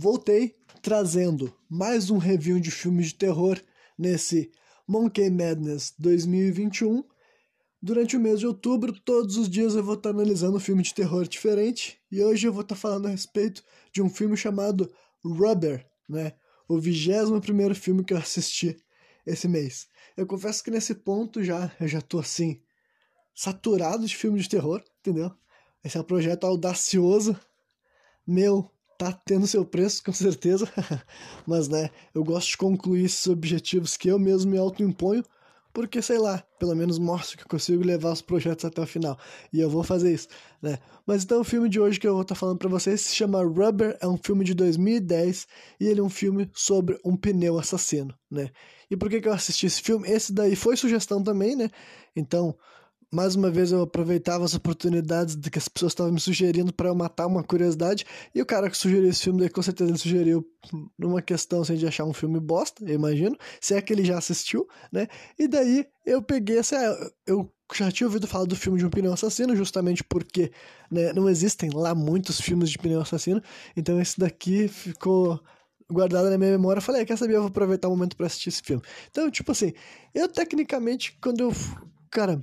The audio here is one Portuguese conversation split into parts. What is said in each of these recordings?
voltei trazendo mais um review de filmes de terror nesse Monkey Madness 2021. Durante o mês de outubro, todos os dias eu vou estar analisando um filme de terror diferente e hoje eu vou estar falando a respeito de um filme chamado Rubber, né? O 21 primeiro filme que eu assisti esse mês. Eu confesso que nesse ponto já eu já tô assim saturado de filme de terror, entendeu? Esse é um projeto audacioso meu tá tendo seu preço, com certeza. Mas, né, eu gosto de concluir esses objetivos que eu mesmo me autoimponho, porque, sei lá, pelo menos mostro que eu consigo levar os projetos até o final. E eu vou fazer isso, né? Mas então o filme de hoje que eu vou estar tá falando para vocês se chama Rubber, é um filme de 2010 e ele é um filme sobre um pneu assassino, né? E por que que eu assisti esse filme? Esse daí foi sugestão também, né? Então, mais uma vez eu aproveitava as oportunidades de que as pessoas estavam me sugerindo para eu matar uma curiosidade. E o cara que sugeriu esse filme, daí, com certeza ele sugeriu numa questão assim, de achar um filme bosta, eu imagino. Se é que ele já assistiu, né? E daí eu peguei essa. Eu já tinha ouvido falar do filme de um pneu assassino, justamente porque né, não existem lá muitos filmes de pneu assassino. Então esse daqui ficou guardado na minha memória. Eu falei, ah, quer saber? Eu vou aproveitar o momento para assistir esse filme. Então, tipo assim, eu tecnicamente, quando eu. Cara,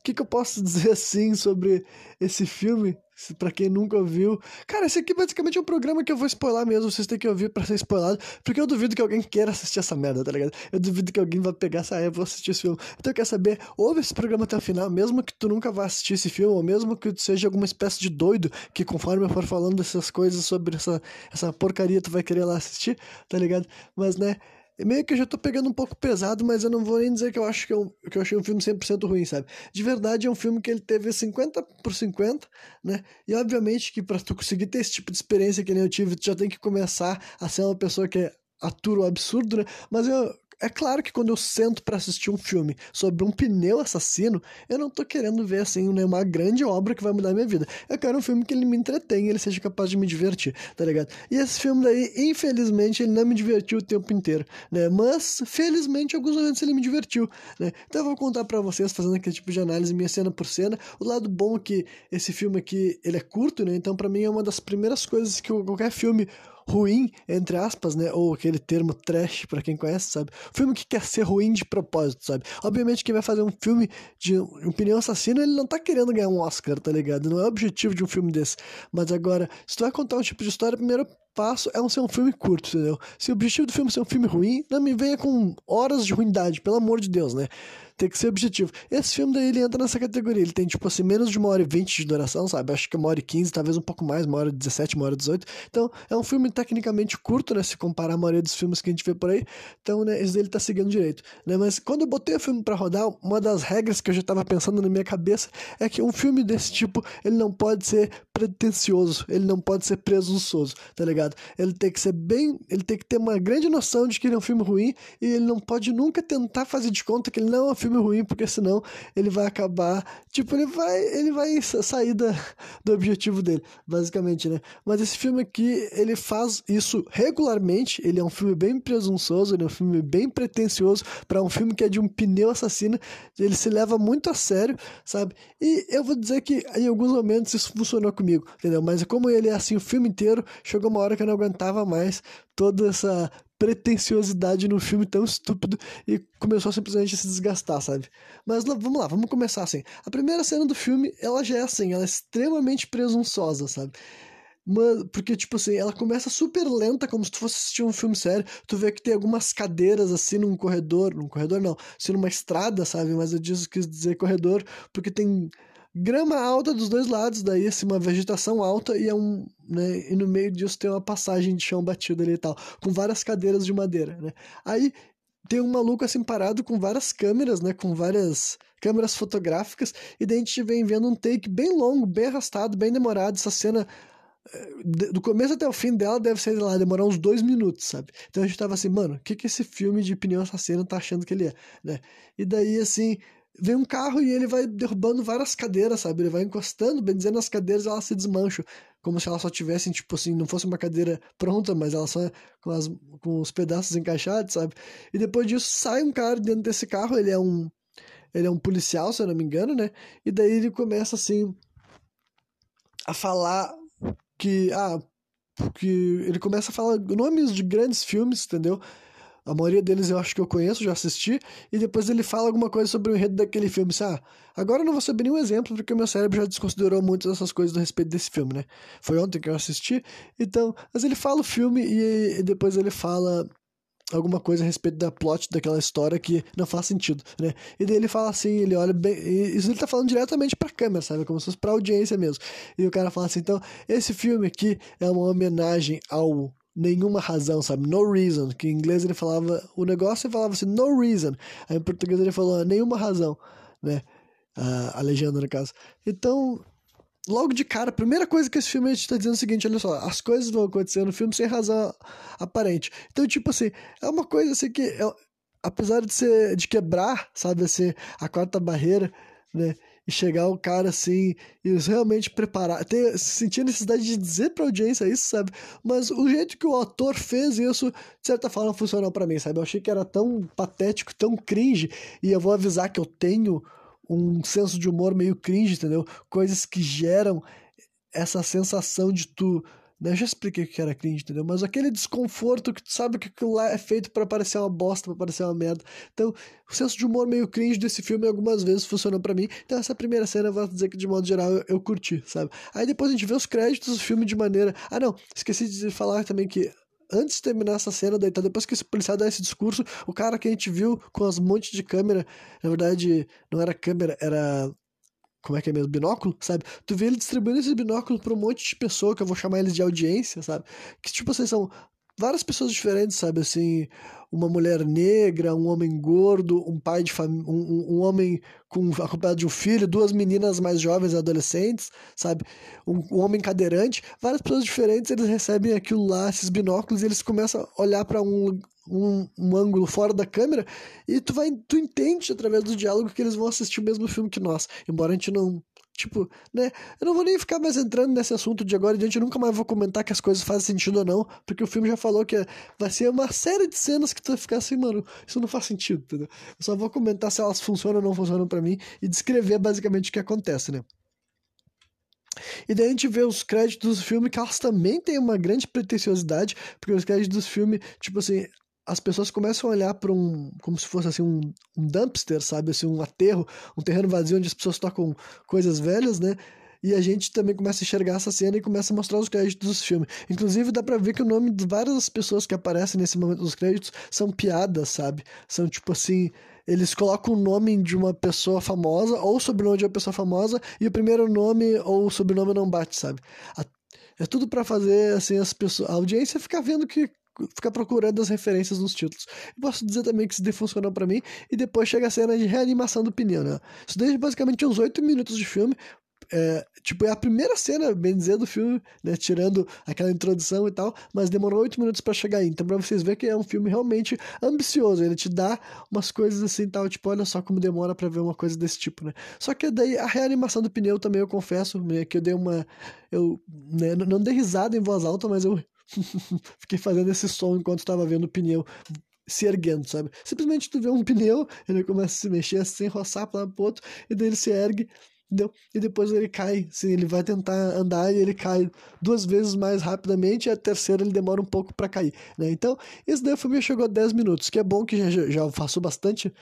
o que, que eu posso dizer assim sobre esse filme? para quem nunca viu. Cara, esse aqui basicamente é um programa que eu vou spoiler mesmo, vocês têm que ouvir para ser spoilado, porque eu duvido que alguém queira assistir essa merda, tá ligado? Eu duvido que alguém vá pegar essa, ah, eu vou assistir esse filme. Então, quer saber? Ouve esse programa até o final, mesmo que tu nunca vá assistir esse filme, ou mesmo que tu seja alguma espécie de doido, que conforme eu for falando dessas coisas sobre essa, essa porcaria, tu vai querer lá assistir, tá ligado? Mas, né, meio que eu já tô pegando um pouco pesado, mas eu não vou nem dizer que eu acho que eu, que eu achei um filme 100% ruim, sabe? De verdade, é um filme que ele teve 50 por 50, né? E obviamente que para tu conseguir ter esse tipo de experiência que nem eu tive, tu já tem que começar a ser uma pessoa que atura o absurdo, né? Mas eu, é claro que quando eu sento para assistir um filme sobre um pneu assassino, eu não tô querendo ver assim né, uma grande obra que vai mudar minha vida. Eu quero um filme que ele me entretenha, ele seja capaz de me divertir, tá ligado? E esse filme daí, infelizmente, ele não me divertiu o tempo inteiro, né? Mas, felizmente, alguns momentos ele me divertiu, né? Então eu vou contar para vocês, fazendo aquele tipo de análise minha cena por cena. O lado bom é que esse filme aqui, ele é curto, né? Então para mim é uma das primeiras coisas que qualquer filme ruim, entre aspas, né? Ou aquele termo trash, para quem conhece, sabe? Filme que quer ser ruim de propósito, sabe? Obviamente, quem vai fazer um filme de opinião assassina, ele não tá querendo ganhar um Oscar, tá ligado? Não é o objetivo de um filme desse. Mas agora, se tu vai contar um tipo de história, primeiro passo é um ser um filme curto, entendeu? Se o objetivo do filme é ser um filme ruim, não me venha com horas de ruindade, pelo amor de Deus, né? Tem que ser objetivo. Esse filme daí ele entra nessa categoria. Ele tem, tipo assim, menos de uma hora e vinte de duração, sabe? Acho que uma hora e quinze, talvez um pouco mais, uma hora e dezessete, uma hora e dezoito. Então, é um filme tecnicamente curto, né? Se comparar a maioria dos filmes que a gente vê por aí. Então, né, esse dele tá seguindo direito. Né? Mas quando eu botei o filme para rodar, uma das regras que eu já tava pensando na minha cabeça é que um filme desse tipo, ele não pode ser pretencioso, ele não pode ser presunçoso, tá ligado? Ele tem que ser bem. Ele tem que ter uma grande noção de que ele é um filme ruim e ele não pode nunca tentar fazer de conta que ele não é um filme ruim, porque senão ele vai acabar. Tipo, ele vai, ele vai sair da, do objetivo dele, basicamente, né? Mas esse filme aqui, ele faz isso regularmente. Ele é um filme bem presunçoso, ele é um filme bem pretencioso para um filme que é de um pneu assassino. Ele se leva muito a sério, sabe? E eu vou dizer que em alguns momentos isso funcionou comigo, entendeu? Mas como ele é assim o filme inteiro, chegou uma hora que eu não aguentava mais toda essa pretensiosidade no filme tão estúpido e começou simplesmente a se desgastar, sabe? Mas vamos lá, vamos começar assim. A primeira cena do filme, ela já é assim, ela é extremamente presunçosa, sabe? Mas, porque, tipo assim, ela começa super lenta, como se tu fosse assistir um filme sério. Tu vê que tem algumas cadeiras, assim, num corredor. Num corredor, não. Assim, numa estrada, sabe? Mas eu disse, quis dizer corredor, porque tem grama alta dos dois lados, daí assim, uma vegetação alta e é um, né, e no meio disso tem uma passagem de chão batido ali e tal, com várias cadeiras de madeira, né? Aí tem um maluco assim parado com várias câmeras, né, com várias câmeras fotográficas, e daí a gente vem vendo um take bem longo, bem arrastado, bem demorado, essa cena eh, do começo até o fim dela deve ser lá, demorar uns dois minutos, sabe? Então a gente tava assim, mano, o que que esse filme de pneu assassino tá achando que ele é, né? E daí, assim, vem um carro e ele vai derrubando várias cadeiras, sabe? Ele vai encostando, bem dizendo, as cadeiras elas se desmancham, como se elas só tivessem, tipo assim, não fosse uma cadeira pronta, mas ela só com, as, com os pedaços encaixados, sabe? E depois disso sai um cara dentro desse carro, ele é um ele é um policial, se eu não me engano, né? E daí ele começa assim a falar que ah, porque ele começa a falar nomes de grandes filmes, entendeu? A maioria deles eu acho que eu conheço, já assisti, e depois ele fala alguma coisa sobre o enredo daquele filme. Assim, ah, agora eu não vou saber nenhum exemplo, porque o meu cérebro já desconsiderou muitas dessas coisas a respeito desse filme, né? Foi ontem que eu assisti, então, mas ele fala o filme e, e depois ele fala alguma coisa a respeito da plot daquela história que não faz sentido, né? E daí ele fala assim, ele olha bem, isso ele tá falando diretamente pra câmera, sabe? Como se fosse pra audiência mesmo. E o cara fala assim, então, esse filme aqui é uma homenagem ao nenhuma razão, sabe? No reason, que em inglês ele falava, o negócio ele falava assim, no reason. Aí em português ele falou, nenhuma razão, né? a, a legenda, no caso. Então, logo de cara, a primeira coisa que esse filme está dizendo é o seguinte: olha só, as coisas vão acontecer no filme sem razão aparente. Então, tipo assim, é uma coisa assim que, é, apesar de ser de quebrar, sabe, assim, a quarta barreira, né? E chegar o cara assim, e realmente preparar, ter, sentir a necessidade de dizer pra audiência isso, sabe? Mas o jeito que o autor fez isso, de certa forma, funcionou para mim, sabe? Eu achei que era tão patético, tão cringe, e eu vou avisar que eu tenho um senso de humor meio cringe, entendeu? Coisas que geram essa sensação de tu. Eu já expliquei o que era cringe, entendeu? Mas aquele desconforto que tu sabe que aquilo lá é feito para parecer uma bosta, para parecer uma merda. Então, o senso de humor meio cringe desse filme algumas vezes funcionou para mim. Então, essa primeira cena, eu vou dizer que de modo geral eu, eu curti, sabe? Aí depois a gente vê os créditos do filme de maneira. Ah, não, esqueci de falar também que antes de terminar essa cena, daí, então, depois que esse policial dá esse discurso, o cara que a gente viu com as montes de câmera, na verdade, não era câmera, era. Como é que é mesmo? Binóculo, sabe? Tu vê ele distribuindo esse binóculo pra um monte de pessoa, que eu vou chamar eles de audiência, sabe? Que, tipo, vocês são várias pessoas diferentes, sabe? Assim, uma mulher negra, um homem gordo, um pai de família, um, um, homem com acompanhado de um filho, duas meninas mais jovens, adolescentes, sabe? Um, um, homem cadeirante, várias pessoas diferentes, eles recebem aquilo lá, esses binóculos, e eles começam a olhar para um, um, um, ângulo fora da câmera e tu vai tu entende através do diálogo que eles vão assistir o mesmo filme que nós, embora a gente não Tipo, né? Eu não vou nem ficar mais entrando nesse assunto de agora em diante. Eu nunca mais vou comentar que as coisas fazem sentido ou não. Porque o filme já falou que vai ser uma série de cenas que tu vai ficar assim, mano, isso não faz sentido, entendeu? Eu só vou comentar se elas funcionam ou não funcionam para mim e descrever basicamente o que acontece, né? E daí a gente vê os créditos do filme, que elas também têm uma grande pretensiosidade, porque os créditos do filme, tipo assim, as pessoas começam a olhar para um. como se fosse assim um, um dumpster, sabe? Assim, um aterro, um terreno vazio onde as pessoas tocam coisas velhas, né? E a gente também começa a enxergar essa cena e começa a mostrar os créditos dos filmes. Inclusive, dá pra ver que o nome de várias pessoas que aparecem nesse momento dos créditos são piadas, sabe? São tipo assim. Eles colocam o nome de uma pessoa famosa ou o sobrenome de uma pessoa famosa e o primeiro nome ou o sobrenome não bate, sabe? É tudo para fazer assim as pessoas, a audiência ficar vendo que ficar procurando as referências nos títulos. Eu posso dizer também que isso daí funcionou para mim, e depois chega a cena de reanimação do pneu, né? Isso daí basicamente uns oito minutos de filme, é, tipo, é a primeira cena, bem dizer, do filme, né? Tirando aquela introdução e tal, mas demorou oito minutos para chegar aí. Então, pra vocês verem que é um filme realmente ambicioso. Ele te dá umas coisas assim tal, tipo, olha só como demora para ver uma coisa desse tipo, né? Só que daí a reanimação do pneu também, eu confesso, né, que eu dei uma. Eu né, não dei risada em voz alta, mas eu Fiquei fazendo esse som enquanto estava vendo o pneu se erguendo, sabe? Simplesmente tu vê um pneu, ele começa a se mexer assim, roçar para pro outro, e daí ele se ergue, entendeu? E depois ele cai, assim, ele vai tentar andar e ele cai duas vezes mais rapidamente, e a terceira ele demora um pouco para cair, né? Então, esse daí o filme chegou a 10 minutos, que é bom que já, já faço bastante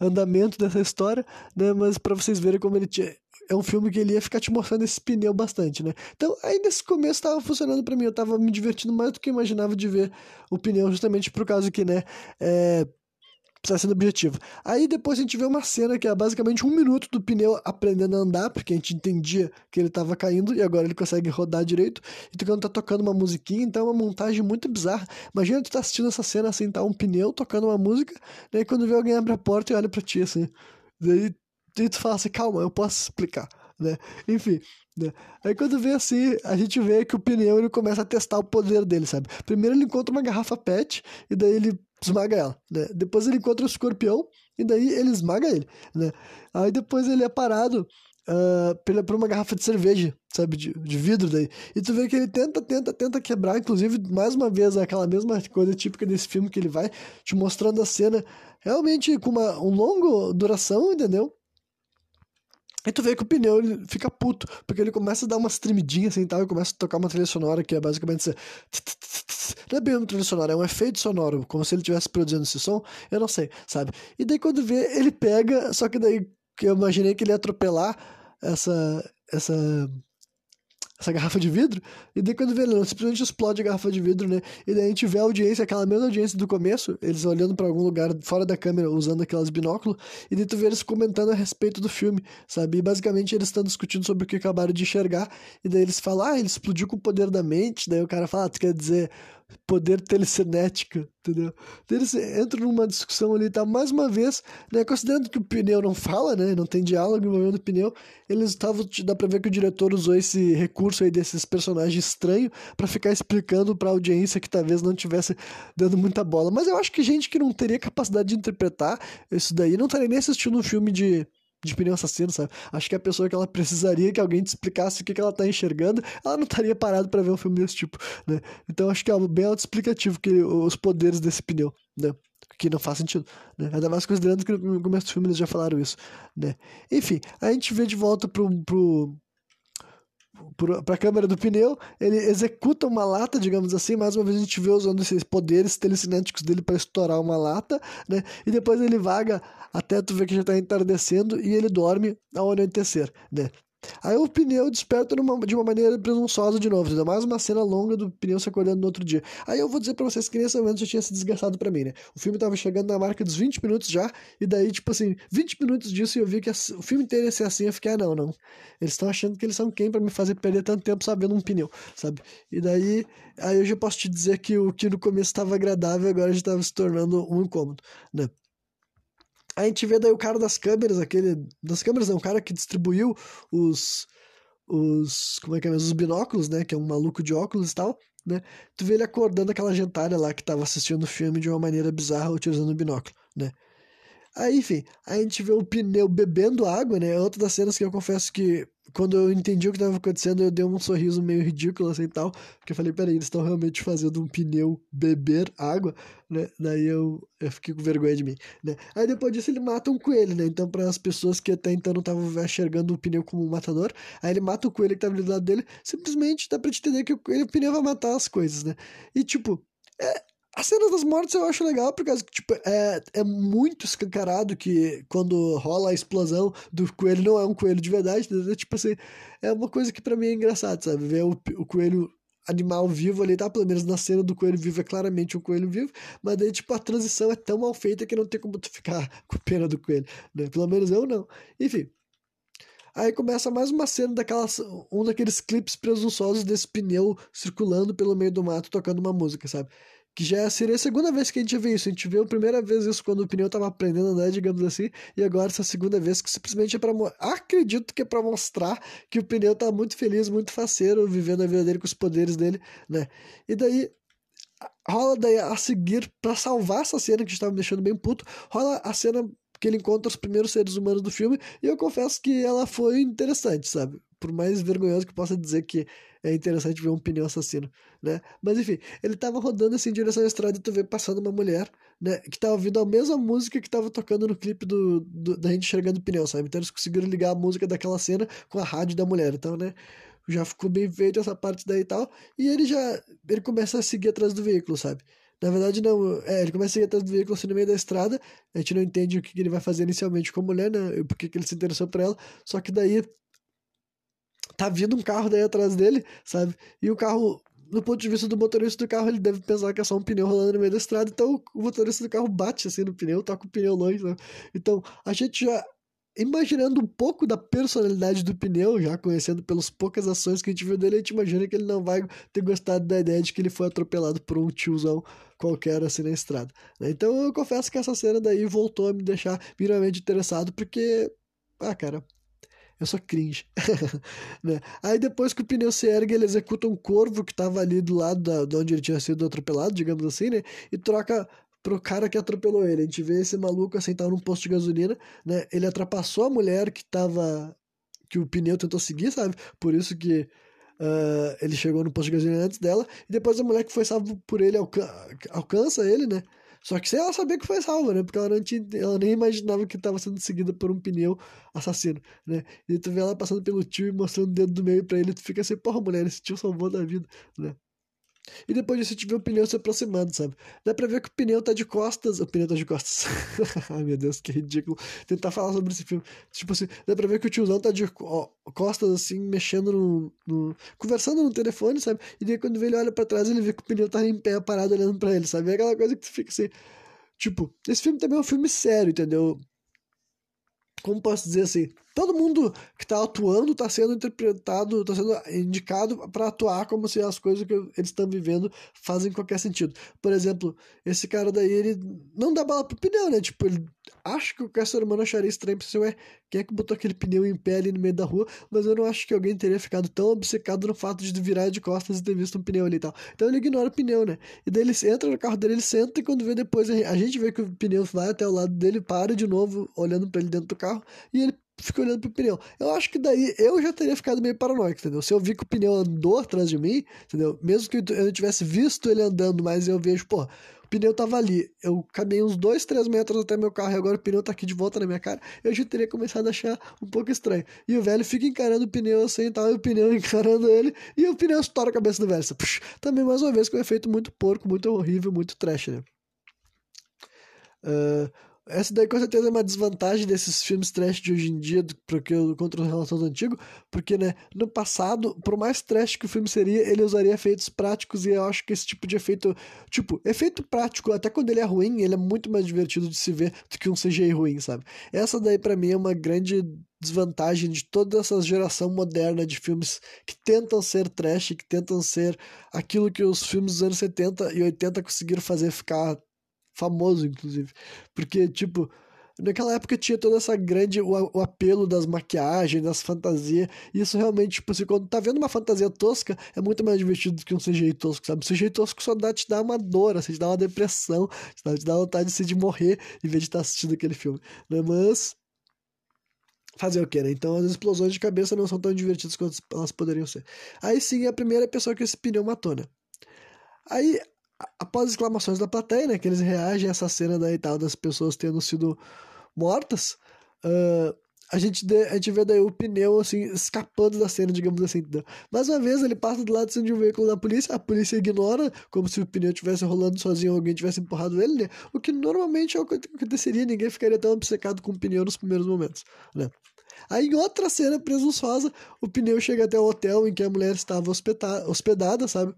andamento dessa história, né? Mas para vocês verem como ele tinha é um filme que ele ia ficar te mostrando esse pneu bastante, né? Então, aí nesse começo tava funcionando para mim, eu tava me divertindo mais do que eu imaginava de ver o pneu, justamente por causa que, né, é, precisa ser objetivo. Aí depois a gente vê uma cena que é basicamente um minuto do pneu aprendendo a andar, porque a gente entendia que ele tava caindo e agora ele consegue rodar direito. E quando tá tocando uma musiquinha, então é uma montagem muito bizarra. Imagina tu tá assistindo essa cena assim, tá um pneu tocando uma música, né? E quando vê alguém abre a porta e olha pra ti assim. Daí e tu fala assim, calma, eu posso explicar, né? Enfim, né? Aí quando vê assim, a gente vê que o pneu ele começa a testar o poder dele, sabe? Primeiro ele encontra uma garrafa PET e daí ele esmaga ela, né? Depois ele encontra o escorpião e daí ele esmaga ele, né? Aí depois ele é parado uh, por uma garrafa de cerveja, sabe, de, de vidro daí. E tu vê que ele tenta, tenta, tenta quebrar, inclusive, mais uma vez, aquela mesma coisa típica desse filme que ele vai te mostrando a cena realmente com uma um longo duração, entendeu? Aí tu vê que o pneu ele fica puto, porque ele começa a dar umas tremidinhas assim e tal, e começa a tocar uma trilha sonora que é basicamente Não é bem uma trilha sonora, é um efeito sonoro, como se ele estivesse produzindo esse som, eu não sei, sabe? E daí quando vê, ele pega, só que daí eu imaginei que ele ia atropelar essa, essa essa garrafa de vidro, e daí quando vê, ele simplesmente explode a garrafa de vidro, né? E daí a gente vê a audiência, aquela mesma audiência do começo, eles olhando para algum lugar fora da câmera, usando aquelas binóculos, e daí tu vê eles comentando a respeito do filme, sabe? E basicamente eles estão discutindo sobre o que acabaram de enxergar, e daí eles falam, ah, ele explodiu com o poder da mente, daí o cara fala, ah, tu quer dizer poder telecinético, entendeu? Então eles entram numa discussão ali, tá? Mais uma vez, né? Considerando que o pneu não fala, né? Não tem diálogo envolvendo o pneu, eles estavam. Dá pra ver que o diretor usou esse recurso aí desses personagens estranhos para ficar explicando pra audiência que talvez não tivesse dando muita bola. Mas eu acho que gente que não teria capacidade de interpretar isso daí não estaria nem assistindo um filme de de pneu assassino, sabe? Acho que a pessoa que ela precisaria que alguém te explicasse o que, que ela tá enxergando, ela não estaria parada para ver um filme desse tipo, né? Então acho que é bem autoexplicativo que os poderes desse pneu, né? Que não faz sentido, né? Ainda mais considerando que no começo do filme eles já falaram isso, né? Enfim, a gente vê de volta pro, pro, para a câmera do pneu, ele executa uma lata, digamos assim, mais uma vez a gente vê usando esses poderes telecinéticos dele para estourar uma lata, né? E depois ele vaga até tu ver que já está entardecendo e ele dorme ao anoitecer, né? Aí o pneu desperta numa, de uma maneira presunçosa de novo, ainda mais uma cena longa do pneu se acordando no outro dia. Aí eu vou dizer pra vocês que nesse momento já tinha se desgastado pra mim, né? O filme tava chegando na marca dos 20 minutos já, e daí, tipo assim, 20 minutos disso e eu vi que o filme inteiro ia ser assim, eu fiquei, ah, não, não. Eles estão achando que eles são quem para me fazer perder tanto tempo sabendo um pneu, sabe? E daí, aí eu já posso te dizer que o que no começo estava agradável, agora já estava se tornando um incômodo, né? A gente vê daí o cara das câmeras, aquele. Das câmeras, não, o cara que distribuiu os. Os. Como é que é mesmo? Os binóculos, né? Que é um maluco de óculos e tal, né? Tu vê ele acordando aquela gentalha lá que tava assistindo o filme de uma maneira bizarra utilizando o binóculo, né? Aí, enfim, a gente vê o pneu bebendo água, né? É outra das cenas que eu confesso que quando eu entendi o que estava acontecendo, eu dei um sorriso meio ridículo assim e tal, porque eu falei, peraí, eles estão realmente fazendo um pneu beber água, né? Daí eu, eu fiquei com vergonha de mim, né? Aí depois disso ele mata um coelho, né? Então para as pessoas que até então não estavam enxergando o pneu como um matador, aí ele mata o coelho que estava do lado dele, simplesmente dá te entender que o, coelho, o pneu vai matar as coisas, né? E tipo, é, a cena das mortes eu acho legal, porque tipo, é, é muito escancarado que quando rola a explosão do coelho não é um coelho de verdade, né? tipo assim, é uma coisa que para mim é engraçado, sabe? Ver o, o coelho animal vivo ali, tá? Pelo menos na cena do coelho vivo é claramente um coelho vivo, mas daí, tipo, a transição é tão mal feita que não tem como tu ficar com pena do coelho, né? Pelo menos eu não. Enfim. Aí começa mais uma cena daquelas, um daqueles clipes presunçosos desse pneu circulando pelo meio do mato tocando uma música, sabe? Que já seria a segunda vez que a gente vê isso. A gente viu a primeira vez isso quando o pneu estava aprendendo a andar, digamos assim, e agora essa segunda vez que simplesmente é para acredito que é para mostrar que o pneu tá muito feliz, muito faceiro, vivendo a vida dele com os poderes dele, né? E daí rola daí a seguir para salvar essa cena que estava me deixando bem puto, rola a cena que ele encontra os primeiros seres humanos do filme, e eu confesso que ela foi interessante, sabe? Por mais vergonhoso que possa dizer que é interessante ver um pneu assassino, né? Mas enfim, ele tava rodando assim em direção à estrada e tu vê passando uma mulher, né? Que tava ouvindo a mesma música que tava tocando no clipe do, do da gente enxergando o pneu, sabe? Então eles conseguiram ligar a música daquela cena com a rádio da mulher, então, né? Já ficou bem feito essa parte daí e tal. E ele já. Ele começa a seguir atrás do veículo, sabe? Na verdade, não. É, ele começa a seguir atrás do veículo assim no meio da estrada. A gente não entende o que ele vai fazer inicialmente com a mulher, né? Por que ele se interessou por ela. Só que daí tá vindo um carro daí atrás dele, sabe? E o carro, no ponto de vista do motorista do carro, ele deve pensar que é só um pneu rolando no meio da estrada, então o motorista do carro bate assim no pneu, toca o pneu longe, né? Então, a gente já imaginando um pouco da personalidade do pneu, já conhecendo pelas poucas ações que a gente viu dele, a gente imagina que ele não vai ter gostado da ideia de que ele foi atropelado por um tiozão qualquer assim na estrada. Né? Então eu confesso que essa cena daí voltou a me deixar minimamente interessado, porque, ah, cara, eu sou cringe. né? Aí depois que o pneu se ergue, ele executa um corvo que estava ali do lado da, de onde ele tinha sido atropelado, digamos assim, né? E troca pro cara que atropelou ele. A gente vê esse maluco tava num posto de gasolina, né? Ele ultrapassou a mulher que tava. que o pneu tentou seguir, sabe? Por isso que uh, ele chegou no posto de gasolina antes dela. E depois a mulher que foi salva por ele alca alcança ele, né? Só que sem ela saber que foi salva, né? Porque ela, não tinha, ela nem imaginava que estava sendo seguida por um pneu assassino, né? E tu vê ela passando pelo tio e mostrando o dedo do meio pra ele, tu fica assim, porra, mulher, esse tio salvou da vida, né? E depois disso a gente vê o pneu se aproximando, sabe? Dá pra ver que o pneu tá de costas. O pneu tá de costas. Ai meu Deus, que ridículo. Tentar falar sobre esse filme. Tipo assim, dá pra ver que o tiozão tá de costas, assim, mexendo no, no. conversando no telefone, sabe? E daí quando ele olha pra trás, ele vê que o pneu tá em pé, parado, olhando pra ele, sabe? É aquela coisa que tu fica assim. Tipo, esse filme também é um filme sério, entendeu? Como posso dizer assim? Todo mundo que está atuando está sendo interpretado, está sendo indicado para atuar como se as coisas que eles estão vivendo fazem qualquer sentido. Por exemplo, esse cara daí, ele não dá bala pro pneu, né? Tipo, ele acha que o ser humano acharia estranho, pensei, ué, quem é que botou aquele pneu em pé ali no meio da rua? Mas eu não acho que alguém teria ficado tão obcecado no fato de virar de costas e ter visto um pneu ali e tal. Então ele ignora o pneu, né? E daí ele entra no carro dele, ele senta e quando vê depois, a gente vê que o pneu vai até o lado dele, para de novo, olhando para ele dentro do carro, e ele fica olhando pro pneu. Eu acho que daí eu já teria ficado meio paranoico, entendeu? Se eu vi que o pneu andou atrás de mim, entendeu? Mesmo que eu não tivesse visto ele andando, mas eu vejo, pô, o pneu tava ali. Eu caminhei uns 2, 3 metros até meu carro e agora o pneu tá aqui de volta na minha cara. Eu já teria começado a achar um pouco estranho. E o velho fica encarando o pneu assim e tal, e o pneu encarando ele, e o pneu estoura a cabeça do velho. Puxa, também, mais uma vez, com um efeito muito porco, muito horrível, muito trash, né? Uh, essa daí com certeza é uma desvantagem desses filmes trash de hoje em dia porque, contra os relações antigos, porque né, no passado, por mais trash que o filme seria, ele usaria efeitos práticos e eu acho que esse tipo de efeito, tipo, efeito prático, até quando ele é ruim, ele é muito mais divertido de se ver do que um CGI ruim, sabe? Essa daí para mim é uma grande desvantagem de toda essa geração moderna de filmes que tentam ser trash, que tentam ser aquilo que os filmes dos anos 70 e 80 conseguiram fazer ficar famoso, inclusive. Porque, tipo, naquela época tinha toda essa grande. O, o apelo das maquiagens, das fantasias. E isso realmente, tipo assim, quando tá vendo uma fantasia tosca, é muito mais divertido do que um CGI tosco, sabe? O CGI tosco só dá, te dá uma dor, assim, te dá uma depressão, te dá vontade de, de morrer em vez de estar tá assistindo aquele filme. Né? Mas. Fazer o quê, né? Então as explosões de cabeça não são tão divertidas quanto elas poderiam ser. Aí sim a primeira pessoa que esse pneu matou, né? Aí após exclamações da plateia, né, que eles reagem a essa cena daí tal das pessoas tendo sido mortas, uh, a gente, de, a gente vê daí o pneu, assim, escapando da cena, digamos assim. Entendeu? Mais uma vez, ele passa do lado de um veículo da polícia, a polícia ignora, como se o pneu estivesse rolando sozinho ou alguém tivesse empurrado ele, né? O que normalmente é o que aconteceria, ninguém ficaria tão obcecado com o pneu nos primeiros momentos, né? Aí, em outra cena presunçosa, o pneu chega até o hotel em que a mulher estava hospedada, sabe?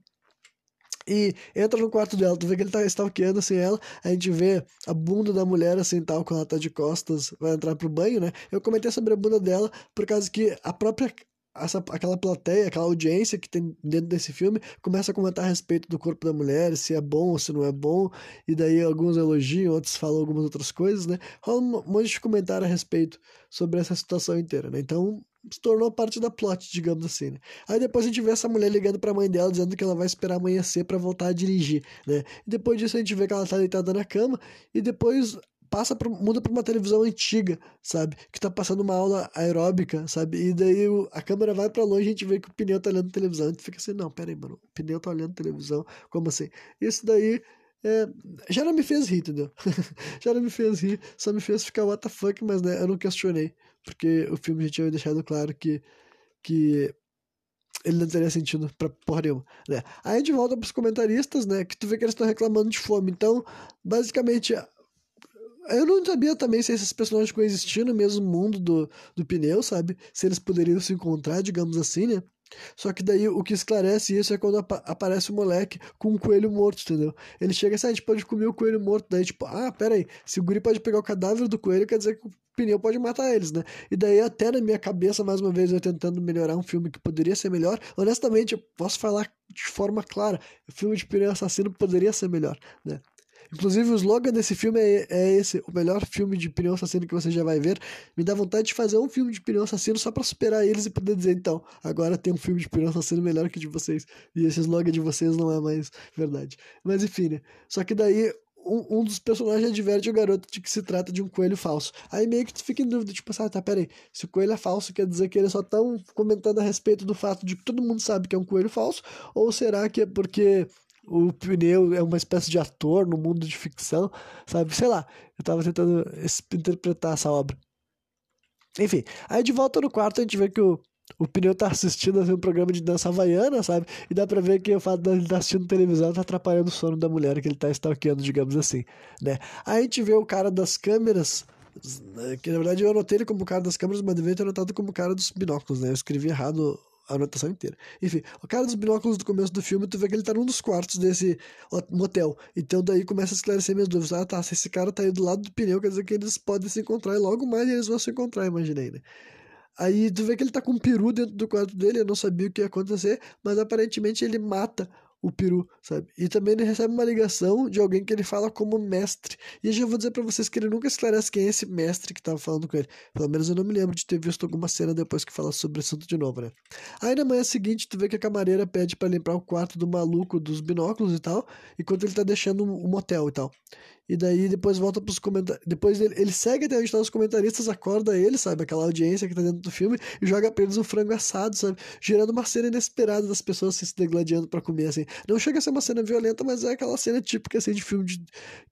E entra no quarto dela, tu vê que ele tá stalkeando assim ela, a gente vê a bunda da mulher assim tal, quando ela tá de costas, vai entrar pro banho, né? Eu comentei sobre a bunda dela por causa que a própria essa, aquela plateia, aquela audiência que tem dentro desse filme começa a comentar a respeito do corpo da mulher, se é bom ou se não é bom, e daí alguns elogiam, outros falam algumas outras coisas, né? Rola um monte de comentário a respeito sobre essa situação inteira, né? Então, se tornou parte da plot, digamos assim, né? Aí depois a gente vê essa mulher ligando pra mãe dela, dizendo que ela vai esperar amanhecer para voltar a dirigir, né? E depois disso a gente vê que ela tá deitada na cama, e depois passa pra, muda para uma televisão antiga, sabe? Que tá passando uma aula aeróbica, sabe? E daí o, a câmera vai para longe e a gente vê que o pneu tá olhando televisão. A gente fica assim, não, pera aí, mano, o pneu tá olhando televisão, como assim? Isso daí é, já não me fez rir, entendeu? já não me fez rir, só me fez ficar what the fuck, mas né, eu não questionei, porque o filme já tinha deixado claro que, que ele não teria sentido pra porra nenhuma, né? Aí gente volta pros comentaristas, né, que tu vê que eles estão reclamando de fome, então, basicamente, eu não sabia também se esses personagens coexistiam no mesmo mundo do, do pneu, sabe? Se eles poderiam se encontrar, digamos assim, né? Só que daí o que esclarece isso é quando ap aparece o moleque com um coelho morto, entendeu? Ele chega assim, ah, a gente pode comer o coelho morto. Daí, tipo, ah, pera aí, se o guri pode pegar o cadáver do coelho, quer dizer que o pneu pode matar eles, né? E daí, até na minha cabeça, mais uma vez, eu tentando melhorar um filme que poderia ser melhor. Honestamente, eu posso falar de forma clara: o filme de pneu assassino poderia ser melhor, né? Inclusive, o slogan desse filme é, é, esse: o melhor filme de pneu assassino que você já vai ver. Me dá vontade de fazer um filme de pneu assassino só para superar eles e poder dizer, então, agora tem um filme de pneu assassino melhor que o de vocês. E esse slogan de vocês não é mais verdade. Mas enfim, né? Só que daí um, um, dos personagens adverte o garoto de que se trata de um coelho falso. Aí meio que tu fica em dúvida, tipo, ah, tá, peraí, se o coelho é falso, quer dizer que eles só estão comentando a respeito do fato de que todo mundo sabe que é um coelho falso? Ou será que é porque o pneu é uma espécie de ator no mundo de ficção, sabe? Sei lá, eu tava tentando interpretar essa obra. Enfim, aí de volta no quarto a gente vê que o, o pneu tá assistindo assim, um programa de dança havaiana, sabe? E dá pra ver que o fato de ele estar tá assistindo televisão tá atrapalhando o sono da mulher que ele tá stalkeando, digamos assim, né? Aí a gente vê o cara das câmeras, que na verdade eu anotei ele como o cara das câmeras, mas devia ter anotado como o cara dos binóculos, né? Eu escrevi errado a anotação inteira. Enfim, o cara dos binóculos do começo do filme, tu vê que ele tá num dos quartos desse motel. Então daí começa a esclarecer minhas dúvidas. Ah, tá, se esse cara tá aí do lado do pneu, quer dizer que eles podem se encontrar e logo mais eles vão se encontrar, imaginei, né? Aí tu vê que ele tá com um peru dentro do quarto dele, eu não sabia o que ia acontecer, mas aparentemente ele mata o peru, sabe? E também ele recebe uma ligação de alguém que ele fala como mestre. E eu já vou dizer para vocês que ele nunca esclarece quem é esse mestre que tava falando com ele. Pelo menos eu não me lembro de ter visto alguma cena depois que fala sobre o assunto de novo, né? Aí na manhã seguinte, tu vê que a camareira pede para limpar o quarto do maluco dos binóculos e tal, enquanto ele tá deixando o um motel e tal. E daí depois volta pros comentários. Depois ele, ele segue até onde estão os comentaristas, acorda ele, sabe? Aquela audiência que tá dentro do filme, e joga pra eles um frango assado, sabe? Gerando uma cena inesperada das pessoas se degladiando para comer, assim. Não chega a ser uma cena violenta, mas é aquela cena típica, assim, de filme de,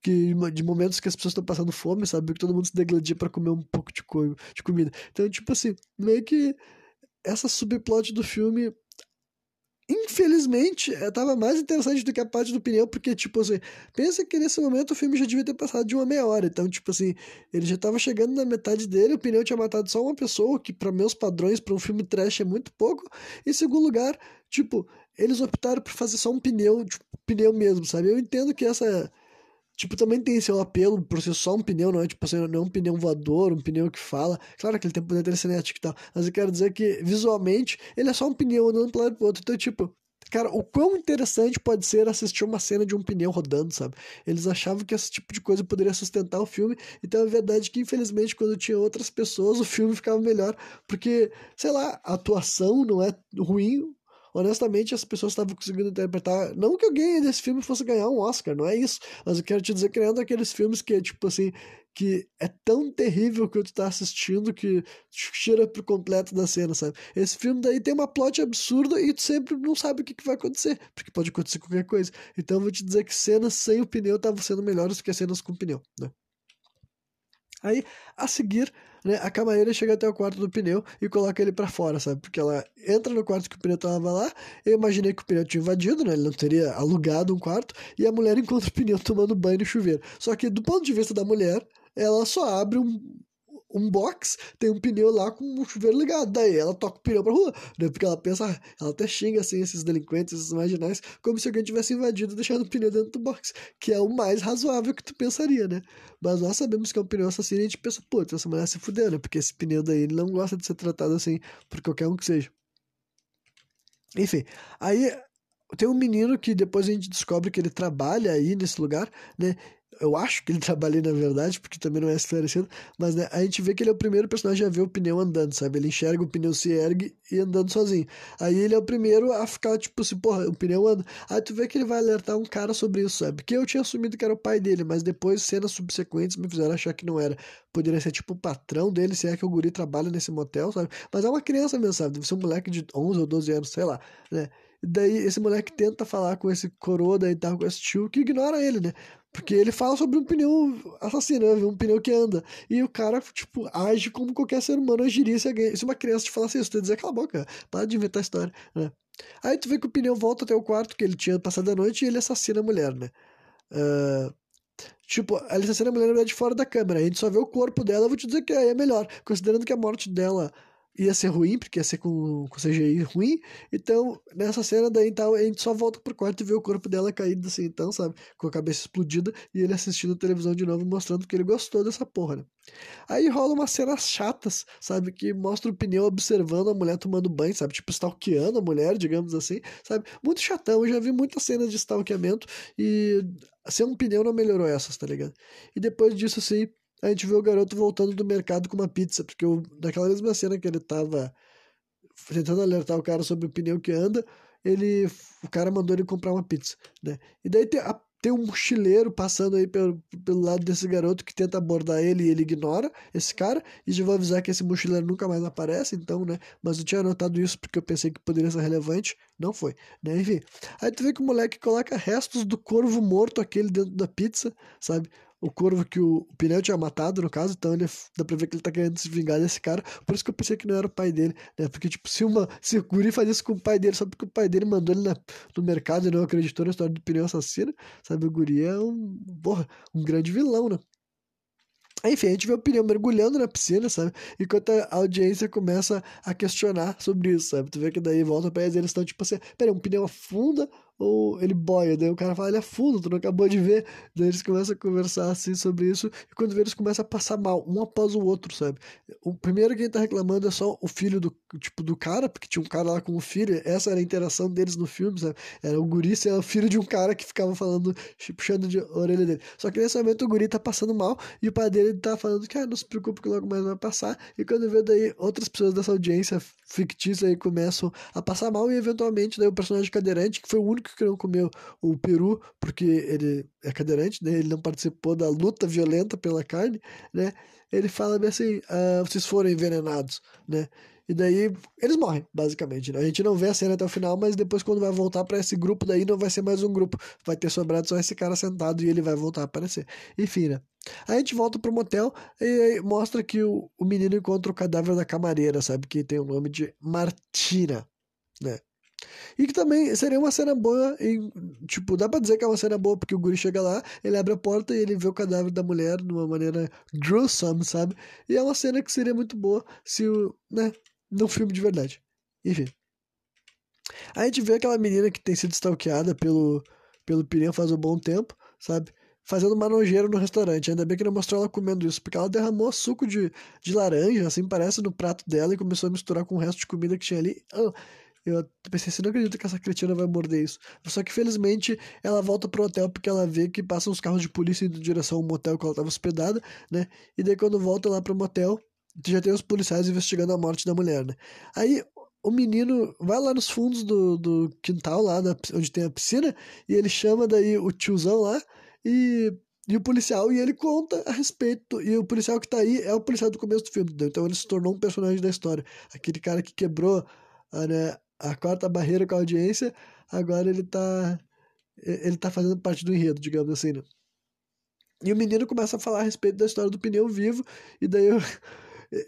que, de momentos que as pessoas estão passando fome, sabe? Que todo mundo se degladia para comer um pouco de, co de comida. Então, tipo assim, meio que essa subplot do filme infelizmente, estava mais interessante do que a parte do pneu, porque, tipo assim, pensa que nesse momento o filme já devia ter passado de uma meia hora. Então, tipo assim, ele já estava chegando na metade dele, o pneu tinha matado só uma pessoa, que para meus padrões, para um filme trash é muito pouco. Em segundo lugar, tipo, eles optaram por fazer só um pneu, tipo, pneu mesmo, sabe? Eu entendo que essa Tipo, também tem seu apelo por ser só um pneu, não é tipo assim, não é um pneu voador, um pneu que fala. Claro que ele tem poder telecinético e tal, mas eu quero dizer que visualmente ele é só um pneu andando para lado pro outro. Então, tipo, cara, o quão interessante pode ser assistir uma cena de um pneu rodando, sabe? Eles achavam que esse tipo de coisa poderia sustentar o filme, então é verdade que, infelizmente, quando tinha outras pessoas, o filme ficava melhor, porque, sei lá, a atuação não é ruim, honestamente, as pessoas estavam conseguindo interpretar. Não que alguém desse filme fosse ganhar um Oscar, não é isso. Mas eu quero te dizer, criando aqueles filmes que é tipo assim, que é tão terrível que tu tá assistindo que tira por completo da cena, sabe? Esse filme daí tem uma plot absurda e tu sempre não sabe o que, que vai acontecer, porque pode acontecer qualquer coisa. Então eu vou te dizer que cenas sem o pneu estavam sendo melhores do que cenas com pneu, né? Aí, a seguir, né, a camareira chega até o quarto do pneu e coloca ele para fora, sabe? Porque ela entra no quarto que o pneu tava lá, eu imaginei que o pneu tinha invadido, né? Ele não teria alugado um quarto, e a mulher encontra o pneu tomando banho no chuveiro. Só que, do ponto de vista da mulher, ela só abre um, um box, tem um pneu lá com um chuveiro ligado. Daí ela toca o pneu pra rua, né? Porque ela pensa, ela até xinga assim esses delinquentes, esses marginais, como se alguém tivesse invadido e deixado o pneu dentro do box, que é o mais razoável que tu pensaria, né? Mas nós sabemos que é um pneu assassino e a gente pensa, pô, essa mulher se fudeu, né? Porque esse pneu daí ele não gosta de ser tratado assim por qualquer um que seja. Enfim, aí tem um menino que depois a gente descobre que ele trabalha aí nesse lugar, né? Eu acho que ele trabalha na verdade, porque também não é esclarecido, mas né, a gente vê que ele é o primeiro personagem a ver o pneu andando, sabe? Ele enxerga o pneu se ergue e andando sozinho. Aí ele é o primeiro a ficar, tipo assim, porra, o pneu anda. Aí tu vê que ele vai alertar um cara sobre isso, sabe? Que eu tinha assumido que era o pai dele, mas depois cenas subsequentes me fizeram achar que não era. Poderia ser tipo o patrão dele, se é que o guri trabalha nesse motel, sabe? Mas é uma criança mesmo, sabe? Deve ser um moleque de 11 ou 12 anos, sei lá, né? Daí esse moleque tenta falar com esse coroa e tal, com esse tio, que ignora ele, né? Porque ele fala sobre um pneu assassino, né? um pneu que anda. E o cara, tipo, age como qualquer ser humano agiria se, alguém, se uma criança te falasse isso. Tu ia dizer, cala a boca, para de inventar história, né? Aí tu vê que o pneu volta até o quarto que ele tinha passado a noite e ele assassina a mulher, né? Uh, tipo, ele assassina a mulher, na verdade, fora da câmera. A gente só vê o corpo dela, eu vou te dizer que é melhor. Considerando que a morte dela ia ser ruim, porque ia ser com, com CGI ruim. Então, nessa cena daí, então, a gente só volta pro quarto e vê o corpo dela caído assim, então, sabe? Com a cabeça explodida e ele assistindo televisão de novo, mostrando que ele gostou dessa porra, né? Aí rola umas cenas chatas, sabe? Que mostra o pneu observando a mulher tomando banho, sabe? Tipo, stalkeando a mulher, digamos assim, sabe? Muito chatão, eu já vi muitas cenas de stalkeamento e ser um pneu não melhorou essas, tá ligado? E depois disso, assim, a gente vê o garoto voltando do mercado com uma pizza, porque eu, naquela mesma cena que ele tava tentando alertar o cara sobre o pneu que anda, ele, o cara mandou ele comprar uma pizza, né? E daí tem a tem um mochileiro passando aí pelo, pelo lado desse garoto que tenta abordar ele e ele ignora esse cara. E já vou avisar que esse mochileiro nunca mais aparece, então, né? Mas eu tinha anotado isso porque eu pensei que poderia ser relevante. Não foi, né? Enfim. Aí tu vê que o moleque coloca restos do corvo morto aquele dentro da pizza, sabe? O corvo que o, pneu tinha matado, no caso, então ele dá pra ver que ele tá querendo se vingar desse cara. Por isso que eu pensei que não era o pai dele, né? Porque, tipo, se, uma, se o Guri faz isso com o pai dele só porque o pai dele mandou ele na, no mercado e não acreditou na história do pneu assassino, sabe? O Guri é um, porra, um grande vilão, né? Enfim, a gente vê o pneu mergulhando na piscina, sabe? Enquanto a audiência começa a questionar sobre isso, sabe? Tu vê que daí volta pra eles, eles estão tipo assim, peraí, um pneu afunda ou ele boia. Daí o cara fala, ele afunda, tu não acabou de ver. Daí eles começam a conversar assim sobre isso, e quando vê, eles começam a passar mal, um após o outro, sabe? O primeiro quem tá reclamando é só o filho do, tipo, do cara, porque tinha um cara lá com o filho, essa era a interação deles no filme, sabe? Era o guri ser o filho de um cara que ficava falando, puxando de orelha dele. Só que nesse momento o guri tá passando mal, e o pai dele tá falando que, ah, não se preocupe que logo mais vai passar, e quando vê daí, outras pessoas dessa audiência fictícia aí começam a passar mal, e eventualmente daí o personagem cadeirante, que foi o único que não comeu o peru, porque ele é cadeirante, né? Ele não participou da luta violenta pela carne, né? Ele fala bem assim, ah, vocês foram envenenados, né? E daí eles morrem, basicamente. Né? A gente não vê a cena até o final, mas depois, quando vai voltar para esse grupo, daí não vai ser mais um grupo. Vai ter sobrado só esse cara sentado e ele vai voltar a aparecer. Enfim, né? A gente volta pro motel e mostra que o, o menino encontra o cadáver da camareira, sabe? Que tem o nome de Martina, né? E que também seria uma cena boa, em, tipo, dá pra dizer que é uma cena boa, porque o guri chega lá, ele abre a porta e ele vê o cadáver da mulher de uma maneira gruesome, sabe? E é uma cena que seria muito boa se o, né, num filme de verdade. Enfim. A gente vê aquela menina que tem sido stalkeada pelo, pelo pneu faz um bom tempo, sabe? Fazendo uma nojeira no restaurante. Ainda bem que não mostrou ela comendo isso, porque ela derramou suco de, de laranja, assim, parece, no prato dela e começou a misturar com o resto de comida que tinha ali. Oh, eu pensei assim, não acredito que essa cretina vai morder isso. Só que felizmente ela volta pro hotel porque ela vê que passam os carros de polícia indo em direção ao motel que ela estava hospedada, né? E daí quando volta lá pro motel, já tem os policiais investigando a morte da mulher, né? Aí o menino vai lá nos fundos do, do quintal, lá na, onde tem a piscina, e ele chama daí o tiozão lá e, e o policial, e ele conta a respeito. E o policial que tá aí é o policial do começo do filme, então ele se tornou um personagem da história. Aquele cara que quebrou né, a quarta barreira com a audiência, agora ele tá ele tá fazendo parte do enredo, digamos assim, né? E o menino começa a falar a respeito da história do pneu vivo, e daí eu,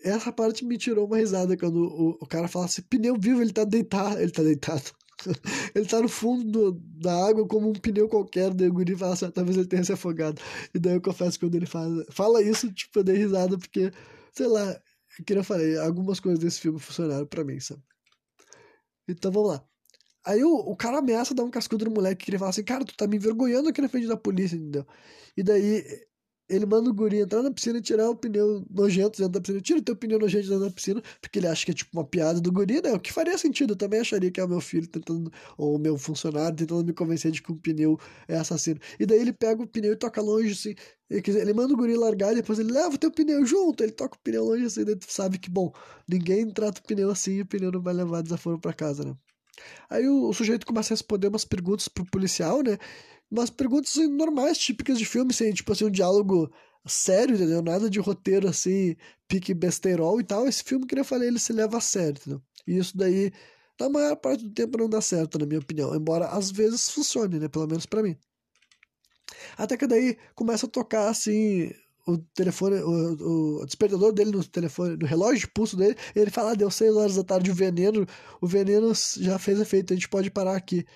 essa parte me tirou uma risada quando o, o cara fala assim, pneu vivo, ele tá deitado, ele tá deitado. ele tá no fundo do, da água como um pneu qualquer, daí o guri fala assim, ah, talvez ele tenha se afogado. E daí eu confesso que quando ele fala, fala isso, tipo, eu dei risada, porque, sei lá, que eu falei, algumas coisas desse filme funcionaram para mim, sabe? Então vamos lá. Aí o, o cara ameaça dar um cascudo no moleque que ele fala assim, cara, tu tá me envergonhando aqui na frente da polícia, entendeu? E daí ele manda o guri entrar na piscina e tirar o pneu nojento dentro da piscina. Tira o teu pneu nojento dentro da piscina, porque ele acha que é tipo uma piada do guri, né? O que faria sentido. Eu também acharia que é o meu filho tentando, ou o meu funcionário tentando me convencer de que um pneu é assassino. E daí ele pega o pneu e toca longe, assim. Ele, ele manda o guri largar e depois ele leva o teu pneu junto. Ele toca o pneu longe assim, daí tu sabe que, bom, ninguém trata o pneu assim e o pneu não vai levar desaforo para casa, né? Aí o, o, sujeito começa a responder umas perguntas pro policial, né? Umas perguntas assim, normais, típicas de filme, assim, tipo assim, um diálogo sério, entendeu? Nada de roteiro assim, pique besteirol e tal. Esse filme, que eu falei, ele se leva a sério, entendeu? E isso daí, na maior parte do tempo, não dá certo, na minha opinião. Embora às vezes funcione, né? Pelo menos para mim. Até que daí começa a tocar assim o telefone, o, o, despertador dele no telefone, no relógio de pulso dele, ele fala, ah, deu 6 horas da tarde o veneno, o veneno já fez efeito, a gente pode parar aqui.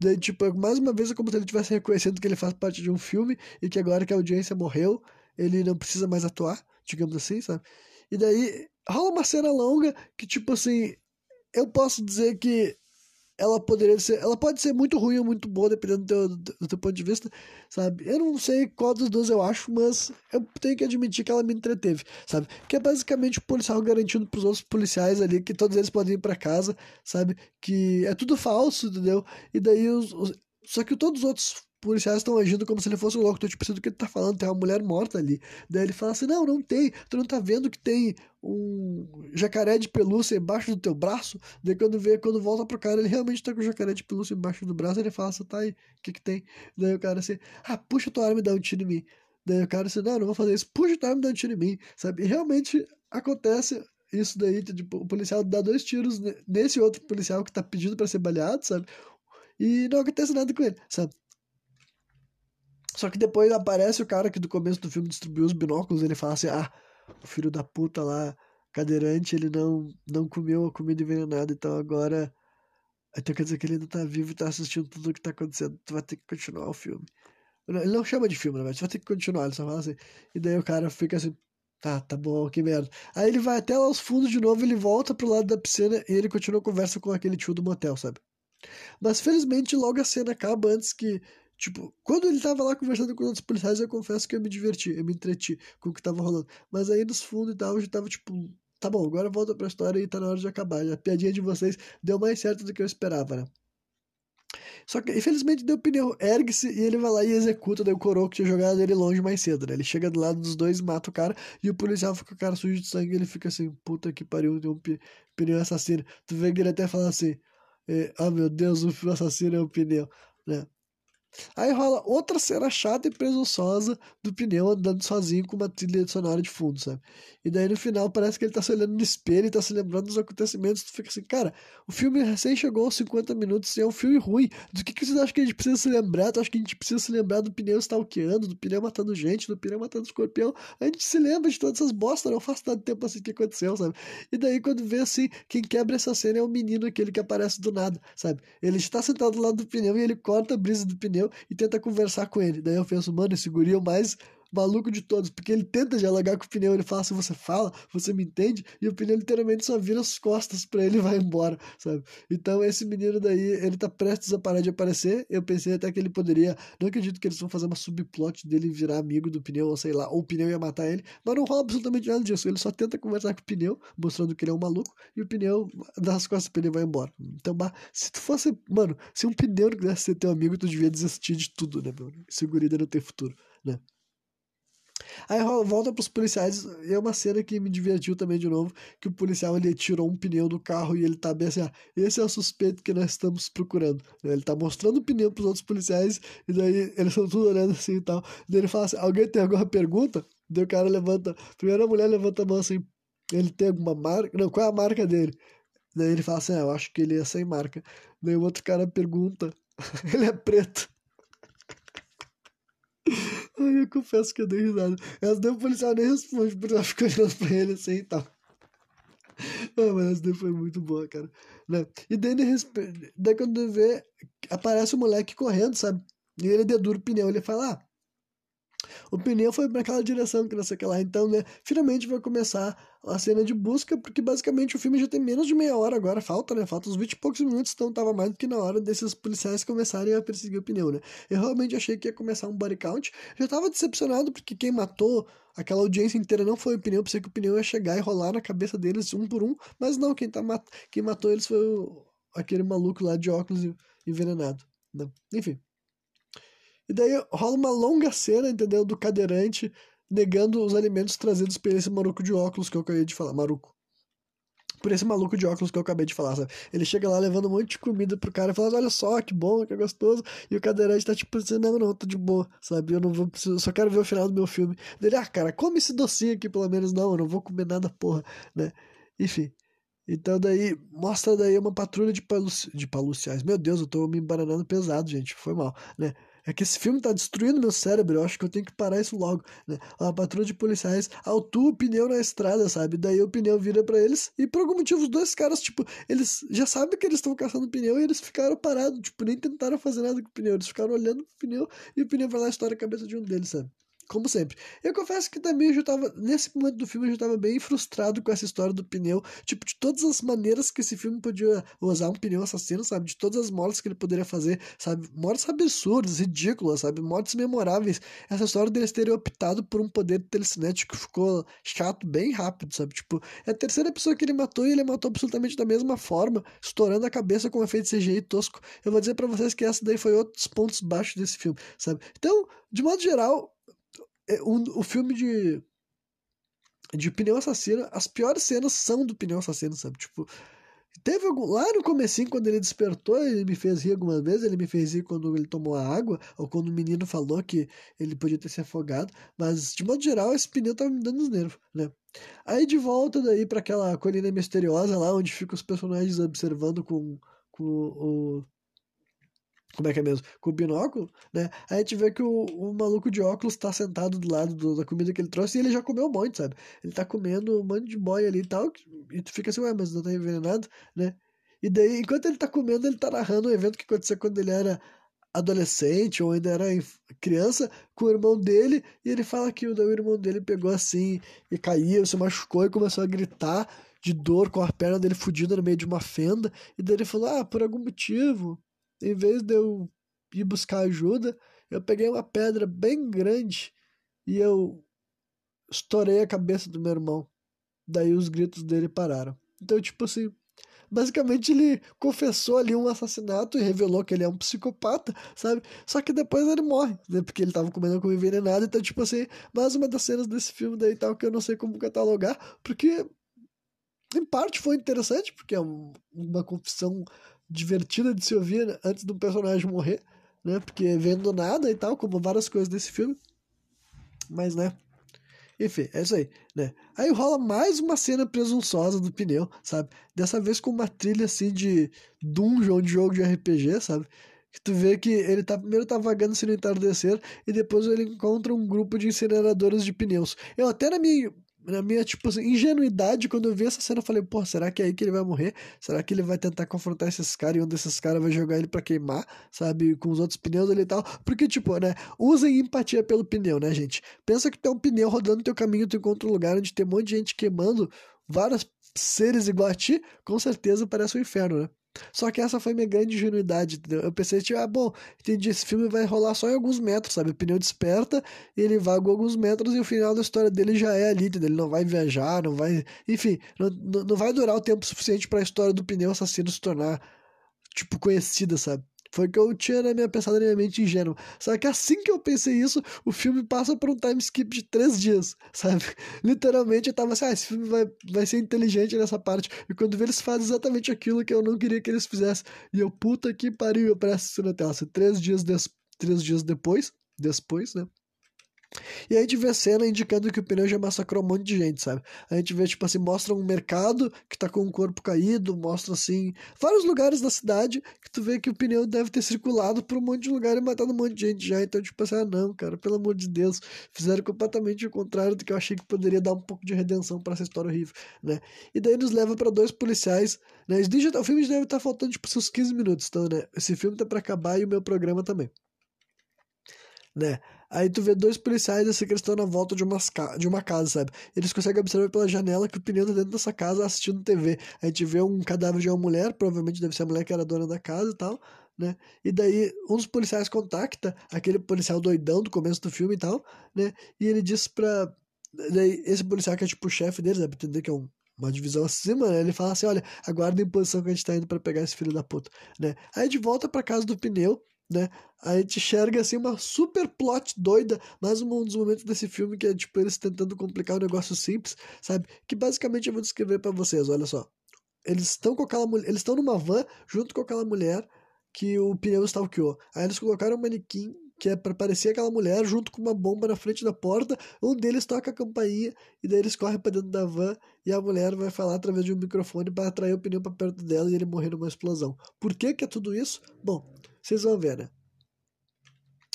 Daí, tipo, mais uma vez é como se ele estivesse reconhecendo que ele faz parte de um filme e que agora que a audiência morreu, ele não precisa mais atuar, digamos assim, sabe? E daí rola uma cena longa que, tipo assim, eu posso dizer que ela poderia ser. Ela pode ser muito ruim ou muito boa, dependendo do teu, do teu ponto de vista, sabe? Eu não sei qual dos dois eu acho, mas eu tenho que admitir que ela me entreteve, sabe? Que é basicamente o policial garantindo pros outros policiais ali que todos eles podem ir para casa, sabe? Que é tudo falso, entendeu? E daí os, os, Só que todos os outros policiais estão agindo como se ele fosse louco. Então, tipo, assim, do que ele tá falando, tem uma mulher morta ali. Daí ele fala assim: não, não tem. Tu não tá vendo que tem um jacaré de pelúcia embaixo do teu braço? Daí quando vê, quando volta pro cara, ele realmente tá com o jacaré de pelúcia embaixo do braço. Ele fala assim: tá aí, o que que tem? Daí o cara assim: ah, puxa tua arma e dá um tiro em mim. Daí o cara assim: não, não vou fazer isso. Puxa tua arma e dá um tiro em mim, sabe? E realmente acontece isso daí, tipo, o policial dá dois tiros nesse outro policial que tá pedindo para ser baleado, sabe? E não acontece nada com ele, sabe? Só que depois aparece o cara que do começo do filme distribuiu os binóculos, ele fala assim: "Ah, o filho da puta lá, cadeirante, ele não não comeu a comida envenenada, então agora então quer dizer que ele ainda tá vivo e tá assistindo tudo o que tá acontecendo. Tu vai ter que continuar o filme." Ele não chama de filme, na verdade, tu vai ter que continuar, ele só fala assim. E daí o cara fica assim: Tá, tá bom, que merda. Aí ele vai até lá aos fundos de novo, ele volta pro lado da piscina e ele continua a conversa com aquele tio do motel, sabe? Mas felizmente logo a cena acaba antes que. Tipo, quando ele tava lá conversando com os outros policiais, eu confesso que eu me diverti, eu me entreti com o que tava rolando. Mas aí nos fundos e tal, eu já tava tipo, tá bom, agora volta pra história e tá na hora de acabar. A piadinha de vocês deu mais certo do que eu esperava, né? Só que, infelizmente, deu pneu, ergue-se e ele vai lá e executa. Daí o coroa que tinha jogado ele longe mais cedo, né? Ele chega do lado dos dois, mata o cara e o policial fica com o cara sujo de sangue. ele fica assim: puta que pariu, tem um pneu assassino. Tu vê que ele até fala assim: ah, meu Deus, o assassino é o pneu, né? Aí rola outra cena chata e presunçosa do pneu andando sozinho com uma trilha sonora de fundo, sabe? E daí no final parece que ele tá se olhando no espelho e tá se lembrando dos acontecimentos. Tu fica assim, cara, o filme recém chegou aos 50 minutos e é um filme ruim. Do que, que vocês acham que a gente precisa se lembrar? Tu acha que a gente precisa se lembrar do pneu stalkeando, do pneu matando gente, do pneu matando escorpião? A gente se lembra de todas essas bostas, não faz tanto tempo assim que aconteceu, sabe? E daí quando vê assim, quem quebra essa cena é o menino aquele que aparece do nada, sabe? Ele está sentado do lado do pneu e ele corta a brisa do pneu e tenta conversar com ele. Daí eu penso, mano, esse guri é o mais maluco de todos, porque ele tenta dialogar com o pneu, ele fala assim, você fala, você me entende, e o pneu literalmente só vira as costas para ele e vai embora, sabe? Então esse menino daí, ele tá prestes a parar de aparecer, eu pensei até que ele poderia, não acredito que eles vão fazer uma subplot dele virar amigo do pneu, ou sei lá, ou o pneu ia matar ele, mas não rola absolutamente nada disso, ele só tenta conversar com o pneu, mostrando que ele é um maluco, e o pneu dá as costas pra ele e vai embora. Então, se tu fosse, mano, se um pneu não quisesse ser teu amigo, tu devia desistir de tudo, né, meu? Seguridade não tem futuro, né? Aí volta pros policiais, e é uma cena que me divertiu também de novo, que o policial ele tirou um pneu do carro e ele tá bem assim, ah, esse é o suspeito que nós estamos procurando. Ele tá mostrando o pneu pros outros policiais, e daí eles estão tudo olhando assim e tal. Daí ele fala assim, alguém tem alguma pergunta? Daí o cara levanta, primeiro a mulher levanta a mão assim, ele tem alguma marca? Não, qual é a marca dele? Daí ele fala assim, ah, eu acho que ele é sem marca. Daí o outro cara pergunta, ele é preto. Ai, eu confesso que eu dei risada. Essa daí o policial nem responde, porque ela fica olhando pra ele assim e tal. Ah, mas essa daí foi muito boa, cara. Né? E daí, daí quando vê, aparece o moleque correndo, sabe? E ele dedura o pneu, ele fala, ah, o pneu foi para aquela direção que não sei o que lá. Então, né, finalmente vai começar a cena de busca, porque basicamente o filme já tem menos de meia hora agora, falta, né? Falta uns 20 e poucos minutos, então tava mais do que na hora desses policiais começarem a perseguir o pneu, né? Eu realmente achei que ia começar um body count. Já tava decepcionado porque quem matou aquela audiência inteira não foi o pneu, pensei que o pneu ia chegar e rolar na cabeça deles um por um, mas não, quem, tá mat... quem matou eles foi o... aquele maluco lá de óculos envenenado. Né? Enfim. E daí rola uma longa cena, entendeu? Do cadeirante negando os alimentos trazidos por esse maluco de óculos que eu acabei de falar. Maruco. Por esse maluco de óculos que eu acabei de falar, sabe? Ele chega lá levando um monte de comida pro cara e fala, olha só, que bom, que gostoso. E o cadeirante tá tipo assim, não, não, tô de boa, sabe? Eu não vou, eu só quero ver o final do meu filme. Ele, ah, cara, come esse docinho aqui pelo menos. Não, eu não vou comer nada, porra, né? Enfim. Então daí, mostra daí uma patrulha de, paluci... de paluciais. Meu Deus, eu tô me embaranando pesado, gente. Foi mal, né? É que esse filme tá destruindo meu cérebro, eu acho que eu tenho que parar isso logo, né? A patrulha de policiais autua o pneu na estrada, sabe? Daí o pneu vira para eles e por algum motivo os dois caras, tipo, eles já sabem que eles estão caçando pneu e eles ficaram parados, tipo, nem tentaram fazer nada com o pneu, eles ficaram olhando pro pneu e o pneu vai lá e estoura a cabeça de um deles, sabe? Como sempre. Eu confesso que também eu já tava, nesse momento do filme, eu já tava bem frustrado com essa história do pneu. Tipo, de todas as maneiras que esse filme podia usar um pneu assassino, sabe? De todas as mortes que ele poderia fazer, sabe? Mortes absurdas, ridículas, sabe? Mortes memoráveis. Essa história deles terem optado por um poder telecinético ficou chato bem rápido, sabe? Tipo, é a terceira pessoa que ele matou e ele matou absolutamente da mesma forma, estourando a cabeça com um efeito CGI tosco. Eu vou dizer para vocês que essa daí foi outros pontos baixos desse filme, sabe? Então, de modo geral, é um, o filme de de pneu assassino, as piores cenas são do pneu assassino, sabe? Tipo, teve algum, lá no comecinho, quando ele despertou, ele me fez rir algumas vezes, ele me fez rir quando ele tomou a água, ou quando o menino falou que ele podia ter se afogado, mas de modo geral, esse pneu tava me dando os nervos, né? Aí de volta daí para aquela colina misteriosa lá, onde ficam os personagens observando com, com o, como é que é mesmo? Com o binóculo, né? Aí a gente vê que o, o maluco de óculos tá sentado do lado do, da comida que ele trouxe e ele já comeu um monte, sabe? Ele tá comendo um monte de boia ali e tal, e tu fica assim, ué, mas não tá envenenado, né? E daí, enquanto ele tá comendo, ele tá narrando um evento que aconteceu quando ele era adolescente ou ainda era criança com o irmão dele e ele fala que o, o irmão dele pegou assim e caiu, se machucou e começou a gritar de dor com a perna dele fodida no meio de uma fenda e daí ele falou, ah, por algum motivo em vez de eu ir buscar ajuda, eu peguei uma pedra bem grande e eu estourei a cabeça do meu irmão. Daí os gritos dele pararam. Então, tipo assim, basicamente ele confessou ali um assassinato e revelou que ele é um psicopata, sabe? Só que depois ele morre, né? Porque ele tava comendo com envenenado. Então, tipo assim, mais uma das cenas desse filme daí tal que eu não sei como catalogar, porque em parte foi interessante, porque é uma confissão divertida de se ouvir antes do personagem morrer, né? Porque vendo nada e tal, como várias coisas desse filme. Mas, né? Enfim, é isso aí, né? Aí rola mais uma cena presunçosa do pneu, sabe? Dessa vez com uma trilha assim de dungeon de jogo de RPG, sabe? Que tu vê que ele tá primeiro tá vagando sem entardecer e depois ele encontra um grupo de incineradoras de pneus. Eu até na minha na minha, tipo assim, ingenuidade, quando eu vi essa cena, eu falei, pô, será que é aí que ele vai morrer? Será que ele vai tentar confrontar esses caras e um desses caras vai jogar ele para queimar, sabe? Com os outros pneus ali e tal. Porque, tipo, né? Usem empatia pelo pneu, né, gente? Pensa que tem um pneu rodando no teu caminho, tu encontra um lugar onde tem um monte de gente queimando vários seres igual a ti, com certeza parece um inferno, né? Só que essa foi minha grande ingenuidade. Entendeu? Eu pensei, tipo, ah, bom, entendi, esse filme vai rolar só em alguns metros, sabe? O pneu desperta, ele vaga alguns metros e o final da história dele já é ali, entendeu? Ele não vai viajar, não vai. Enfim, não, não vai durar o tempo suficiente para a história do pneu assassino se tornar, tipo, conhecida, sabe? Foi o que eu tinha na minha pensada na minha mente ingênua. Só que assim que eu pensei isso, o filme passa por um time skip de três dias, sabe? Literalmente eu tava assim, ah, esse filme vai, vai ser inteligente nessa parte. E quando vê, eles fazem exatamente aquilo que eu não queria que eles fizessem. E eu, puta que pariu, eu presto isso na tela. Três dias, des... três dias depois, depois, né? E aí a gente vê a cena indicando que o pneu já massacrou um monte de gente, sabe? A gente vê, tipo assim, mostra um mercado que tá com o corpo caído, mostra, assim, vários lugares da cidade que tu vê que o pneu deve ter circulado por um monte de lugar e matado um monte de gente já. Então, tipo assim, ah, não, cara, pelo amor de Deus. Fizeram completamente o contrário do que eu achei que poderia dar um pouco de redenção para essa história horrível, né? E daí nos leva para dois policiais, né? o filme deve estar tá faltando, tipo, seus 15 minutos, então, né? Esse filme tá para acabar e o meu programa também. Né? Aí tu vê dois policiais assim que eles estão na volta de, umas de uma casa, sabe? Eles conseguem observar pela janela que o pneu tá dentro dessa casa assistindo TV. A gente vê um cadáver de uma mulher, provavelmente deve ser a mulher que era dona da casa e tal, né? E daí um dos policiais contacta aquele policial doidão do começo do filme e tal, né? E ele diz pra. Daí, esse policial que é tipo o chefe deles, deve entender que é um uma divisão acima, né? Ele fala assim: olha, aguarda em posição que a gente tá indo para pegar esse filho da puta, né? Aí de volta pra casa do pneu, né? A gente enxerga assim uma super plot doida, mais um dos momentos desse filme que é tipo eles tentando complicar um negócio simples, sabe? Que basicamente eu vou descrever para vocês, olha só. Eles estão com aquela mulher, eles estão numa van junto com aquela mulher que o pneu stalkeou. Aí eles colocaram um manequim que é para parecer aquela mulher junto com uma bomba na frente da porta. Um deles toca a campainha e daí eles correm para dentro da van e a mulher vai falar através de um microfone para atrair o pneu para perto dela e ele morrer numa explosão. Por que que é tudo isso? Bom, vocês vão ver, né?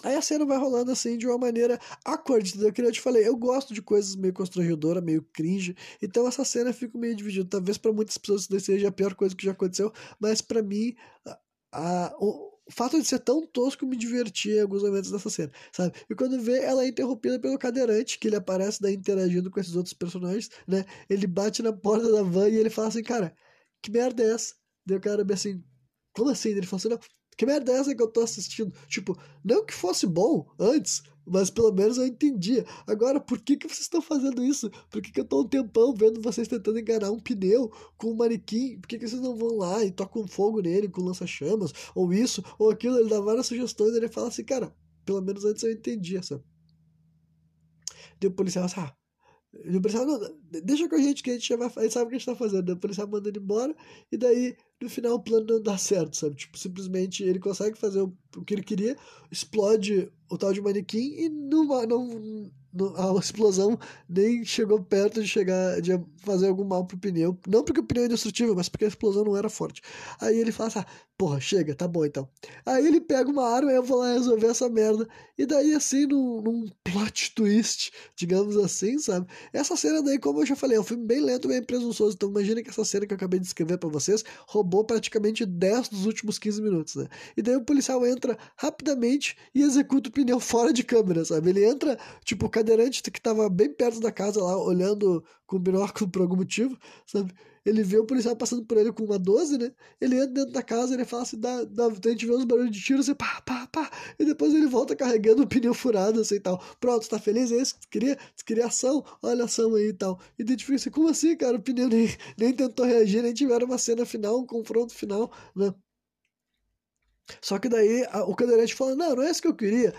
Aí a cena vai rolando assim de uma maneira awkward, entendeu? Que eu te falei, eu gosto de coisas meio constrangedora, meio cringe, então essa cena fica meio dividida. Talvez para muitas pessoas isso seja a pior coisa que já aconteceu, mas para mim, a, a, o fato de ser tão tosco me divertia em alguns momentos dessa cena, sabe? E quando vê, ela é interrompida pelo cadeirante, que ele aparece daí interagindo com esses outros personagens, né? Ele bate na porta da van e ele fala assim, cara, que merda é essa? Daí o cara bem assim, como assim? Ele fala assim, não, que merda é essa que eu tô assistindo? Tipo, não que fosse bom antes, mas pelo menos eu entendia. Agora, por que, que vocês estão fazendo isso? Por que, que eu tô um tempão vendo vocês tentando enganar um pneu com um manequim? Por que, que vocês não vão lá e tocam fogo nele com lança-chamas? Ou isso, ou aquilo? Ele dá várias sugestões e ele fala assim, cara, pelo menos antes eu entendia, sabe? Deu o policial assim, ah, o policial, não, deixa com a gente que a gente vai, gente sabe o que a gente tá fazendo. O policial manda ele embora e daí no final o plano não dá certo, sabe? Tipo, simplesmente ele consegue fazer o, o que ele queria, explode o tal de manequim e não, não, a explosão nem chegou perto de chegar de fazer algum mal pro pneu. Não porque o pneu é indestrutível, mas porque a explosão não era forte. Aí ele fala assim: ah, porra, chega, tá bom então. Aí ele pega uma arma e eu vou lá resolver essa merda. E daí, assim, num, num plot twist, digamos assim, sabe? Essa cena daí, como eu já falei, é um filme bem lento, bem presunçoso. Então imagina que essa cena que eu acabei de escrever para vocês roubou praticamente 10 dos últimos 15 minutos, né? E daí o policial entra rapidamente e executa o pneu fora de câmera, sabe? Ele entra, tipo, cadeirante que tava bem perto da casa lá, olhando com o binóculo por algum motivo, sabe? Ele vê o policial passando por ele com uma 12, né? Ele entra dentro da casa, ele fala assim, dá, dá, a gente vê uns barulhos de tiro, assim, pá, pá, pá. E depois ele volta carregando o pneu furado, assim e tal. Pronto, tá feliz? É isso que queria? Tu queria ação? Olha a ação aí e tal. E daí assim, como assim, cara? O pneu nem, nem tentou reagir, nem tiveram uma cena final, um confronto final, né? Só que daí a, o cadeirante fala: Não, não é isso que eu queria.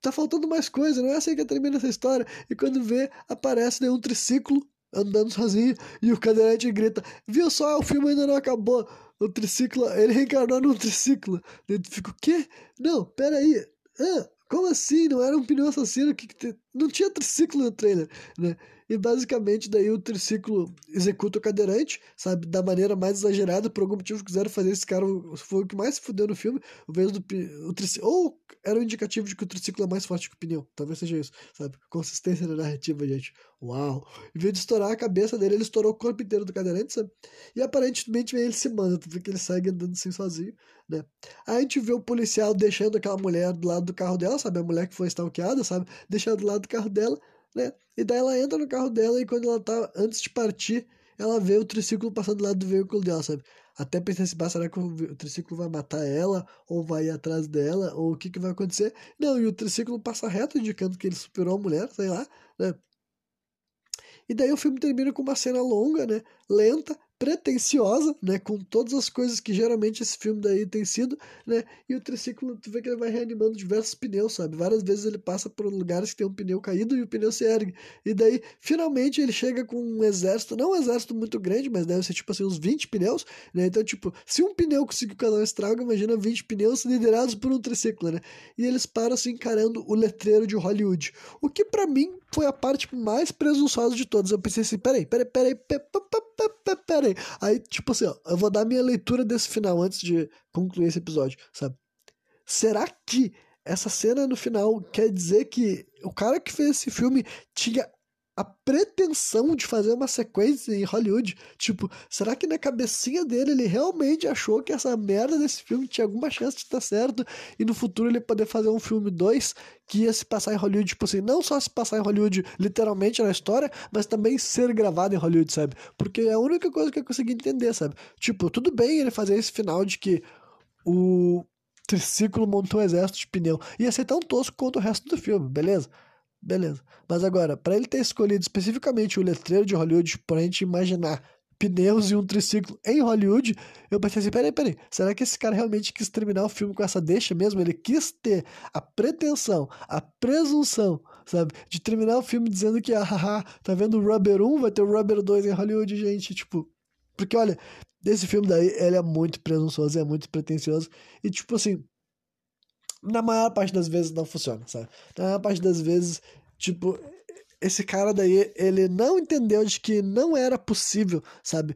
Tá faltando mais coisa, não é assim que termina essa história. E quando vê, aparece daí um triciclo andando sozinho e o cadeirante grita: Viu só, o filme ainda não acabou. O triciclo, ele reencarnou num triciclo. Tu fica: O quê? Não, peraí. Ah, como assim? Não era um pneu assassino? Que, que Não tinha triciclo no trailer, né? E basicamente daí o triciclo executa o cadeirante, sabe? Da maneira mais exagerada, por algum motivo quiseram fazer esse cara, foi o que mais se fudeu no filme, o vez do o triciclo, ou era um indicativo de que o triciclo é mais forte que o pneu, talvez seja isso, sabe? Consistência na narrativa, gente. Uau! Em vez de estourar a cabeça dele, ele estourou o corpo inteiro do cadeirante, sabe? E aparentemente ele se manda, tu vê que ele segue andando assim sozinho, né? Aí a gente vê o policial deixando aquela mulher do lado do carro dela, sabe? A mulher que foi stalkeada, sabe? Deixando do lado do carro dela, né? E daí ela entra no carro dela e quando ela tá antes de partir, ela vê o triciclo passando do lado do veículo dela, sabe? Até pensei assim, será que o triciclo vai matar ela? Ou vai ir atrás dela? Ou o que, que vai acontecer? Não, e o triciclo passa reto, indicando que ele superou a mulher, sei lá, né? E daí o filme termina com uma cena longa, né? Lenta, pretensiosa, né, com todas as coisas que geralmente esse filme daí tem sido, né, e o triciclo, tu vê que ele vai reanimando diversos pneus, sabe, várias vezes ele passa por lugares que tem um pneu caído e o pneu se ergue, e daí, finalmente, ele chega com um exército, não um exército muito grande, mas deve ser, tipo assim, uns 20 pneus, né, então, tipo, se um pneu conseguiu causar um estrago, imagina 20 pneus liderados por um triciclo, né, e eles param, assim, encarando o letreiro de Hollywood, o que para mim foi a parte mais presunçosa de todas, eu pensei assim, peraí, peraí, peraí, peraí, peraí, Aí, tipo assim, ó, eu vou dar minha leitura desse final antes de concluir esse episódio, sabe? Será que essa cena no final quer dizer que o cara que fez esse filme tinha a pretensão de fazer uma sequência em Hollywood. Tipo, será que na cabecinha dele ele realmente achou que essa merda desse filme tinha alguma chance de estar certo e no futuro ele poder fazer um filme 2 que ia se passar em Hollywood, tipo assim, não só se passar em Hollywood literalmente na história, mas também ser gravado em Hollywood, sabe? Porque é a única coisa que eu consegui entender, sabe? Tipo, tudo bem ele fazer esse final de que o triciclo montou um exército de pneu. Ia ser tão tosco quanto o resto do filme, beleza? Beleza. Mas agora, para ele ter escolhido especificamente o letreiro de Hollywood, pra gente imaginar pneus e um triciclo em Hollywood, eu pensei assim, peraí, peraí, será que esse cara realmente quis terminar o filme com essa deixa mesmo? Ele quis ter a pretensão, a presunção, sabe, de terminar o filme dizendo que, ah, haha, tá vendo o Rubber 1, vai ter o Rubber 2 em Hollywood, gente, tipo... Porque, olha, esse filme daí, ele é muito presunçoso, é muito pretencioso, e tipo assim, na maior parte das vezes não funciona, sabe? Na maior parte das vezes, tipo, esse cara daí, ele não entendeu de que não era possível, sabe?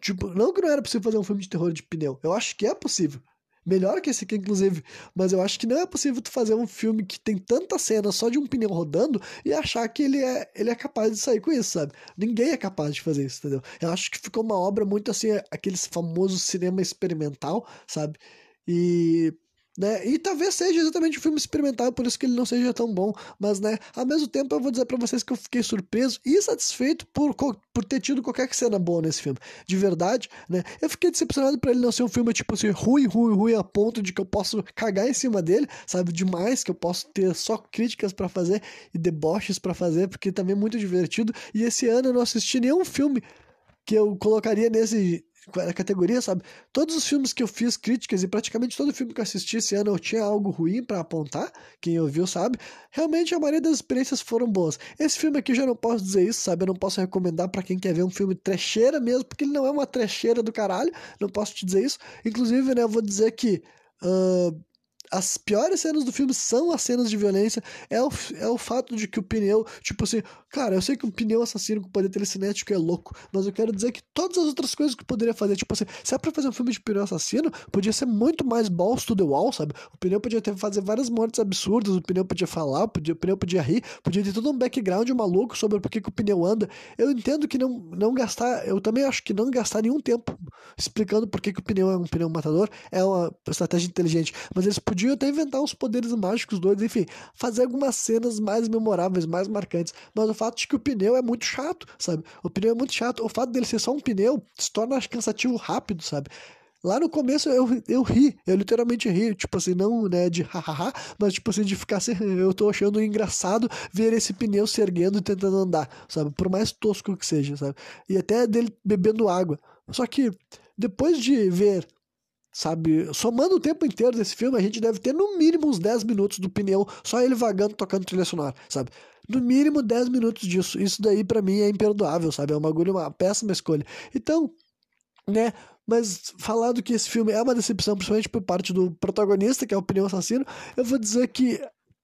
Tipo, não que não era possível fazer um filme de terror de pneu. Eu acho que é possível. Melhor que esse aqui, inclusive. Mas eu acho que não é possível tu fazer um filme que tem tanta cena só de um pneu rodando e achar que ele é, ele é capaz de sair com isso, sabe? Ninguém é capaz de fazer isso, entendeu? Eu acho que ficou uma obra muito assim, aquele famoso cinema experimental, sabe? E né? E talvez seja exatamente um filme experimental, por isso que ele não seja tão bom. Mas, né, ao mesmo tempo eu vou dizer para vocês que eu fiquei surpreso e satisfeito por, por ter tido qualquer cena boa nesse filme. De verdade, né? Eu fiquei decepcionado por ele não ser um filme, tipo assim, ruim, ruim, ruim, a ponto de que eu posso cagar em cima dele, sabe? Demais, que eu posso ter só críticas para fazer e deboches para fazer, porque também é muito divertido. E esse ano eu não assisti nenhum filme que eu colocaria nesse a categoria, sabe? Todos os filmes que eu fiz críticas e praticamente todo filme que eu assisti esse ano eu tinha algo ruim para apontar, quem ouviu sabe. Realmente a maioria das experiências foram boas. Esse filme aqui eu já não posso dizer isso, sabe? Eu não posso recomendar para quem quer ver um filme trecheira mesmo, porque ele não é uma trecheira do caralho, não posso te dizer isso. Inclusive, né, eu vou dizer que uh, as piores cenas do filme são as cenas de violência, é o, é o fato de que o pneu, tipo assim, cara, eu sei que um pneu assassino com poder telecinético é louco, mas eu quero dizer que todas as outras coisas que poderia fazer, tipo assim, se é pra fazer um filme de pneu assassino, podia ser muito mais balls to the wall, sabe? O pneu podia ter fazer várias mortes absurdas, o pneu podia falar, podia, o pneu podia rir, podia ter todo um background maluco sobre por que, o pneu anda. Eu entendo que não, não gastar, eu também acho que não gastar nenhum tempo explicando por que, que o pneu é um pneu matador é uma estratégia inteligente, mas eles podiam podiam até inventar uns poderes mágicos doidos, enfim, fazer algumas cenas mais memoráveis, mais marcantes. Mas o fato de que o pneu é muito chato, sabe? O pneu é muito chato. O fato dele ser só um pneu se torna cansativo rápido, sabe? Lá no começo eu, eu ri, eu literalmente ri, tipo assim, não né, de hahaha, mas tipo assim, de ficar assim, eu tô achando engraçado ver esse pneu se erguendo e tentando andar, sabe? Por mais tosco que seja, sabe? E até dele bebendo água. Só que depois de ver sabe? Somando o tempo inteiro desse filme, a gente deve ter no mínimo uns 10 minutos do pneu, só ele vagando, tocando trilha sonora, sabe? No mínimo 10 minutos disso. Isso daí para mim é imperdoável, sabe? É um bagulho, uma péssima escolha. Então, né? Mas falando que esse filme é uma decepção, principalmente por parte do protagonista, que é o pneu assassino, eu vou dizer que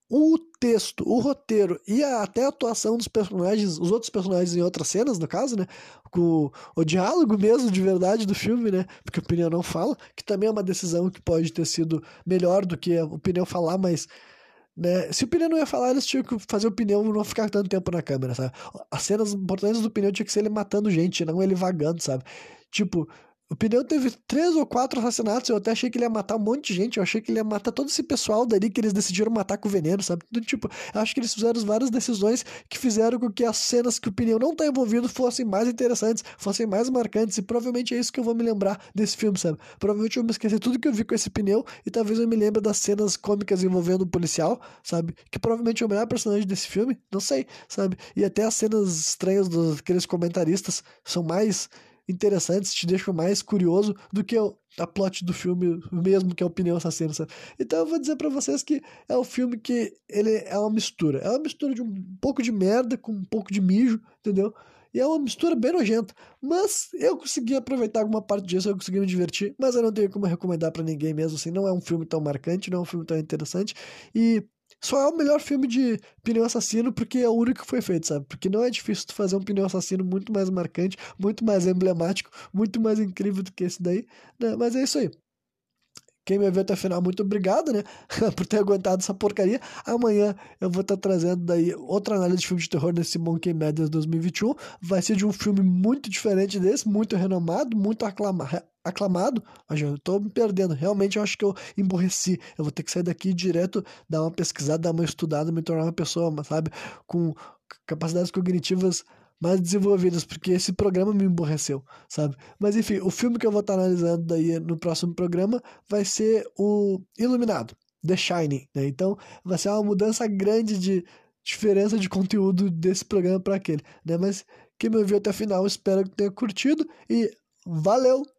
o texto, o roteiro e a, até a atuação dos personagens, os outros personagens em outras cenas, no caso, né? Com o diálogo mesmo de verdade do filme, né? Porque o pneu não fala, que também é uma decisão que pode ter sido melhor do que o pneu falar, mas. Né? Se o pneu não ia falar, eles tinham que fazer o pneu não ficar tanto tempo na câmera, sabe? As cenas importantes do pneu tinha que ser ele matando gente, não ele vagando, sabe? Tipo, o pneu teve três ou quatro assassinatos. Eu até achei que ele ia matar um monte de gente. Eu achei que ele ia matar todo esse pessoal dali que eles decidiram matar com veneno, sabe? Do tipo, eu acho que eles fizeram várias decisões que fizeram com que as cenas que o pneu não tá envolvido fossem mais interessantes, fossem mais marcantes. E provavelmente é isso que eu vou me lembrar desse filme, sabe? Provavelmente eu vou me esquecer tudo que eu vi com esse pneu e talvez eu me lembre das cenas cômicas envolvendo o policial, sabe? Que provavelmente é o melhor personagem desse filme. Não sei, sabe? E até as cenas estranhas dos aqueles comentaristas são mais interessantes, te deixam mais curioso do que a plot do filme mesmo, que é o Pneu Assassino, sabe? Então eu vou dizer para vocês que é um filme que ele é uma mistura. É uma mistura de um pouco de merda com um pouco de mijo, entendeu? E é uma mistura bem nojenta. Mas eu consegui aproveitar alguma parte disso, eu consegui me divertir, mas eu não tenho como recomendar para ninguém mesmo assim. Não é um filme tão marcante, não é um filme tão interessante. E só é o melhor filme de pneu assassino porque é o único que foi feito, sabe? Porque não é difícil tu fazer um pneu assassino muito mais marcante, muito mais emblemático, muito mais incrível do que esse daí, né? Mas é isso aí. Quem me viu até o final, muito obrigado, né? por ter aguentado essa porcaria. Amanhã eu vou estar tá trazendo daí outra análise de filme de terror nesse Monkey Madness 2021. Vai ser de um filme muito diferente desse, muito renomado, muito aclamado mas eu tô me perdendo. Realmente eu acho que eu emborreci. Eu vou ter que sair daqui direto, dar uma pesquisada, dar uma estudada, me tornar uma pessoa, sabe, com capacidades cognitivas mais desenvolvidas, porque esse programa me emborreceu, sabe? Mas enfim, o filme que eu vou estar analisando daí no próximo programa vai ser o Iluminado, The Shining, né? Então vai ser uma mudança grande de diferença de conteúdo desse programa para aquele, né? Mas quem me ouviu até o final, espero que tenha curtido e valeu!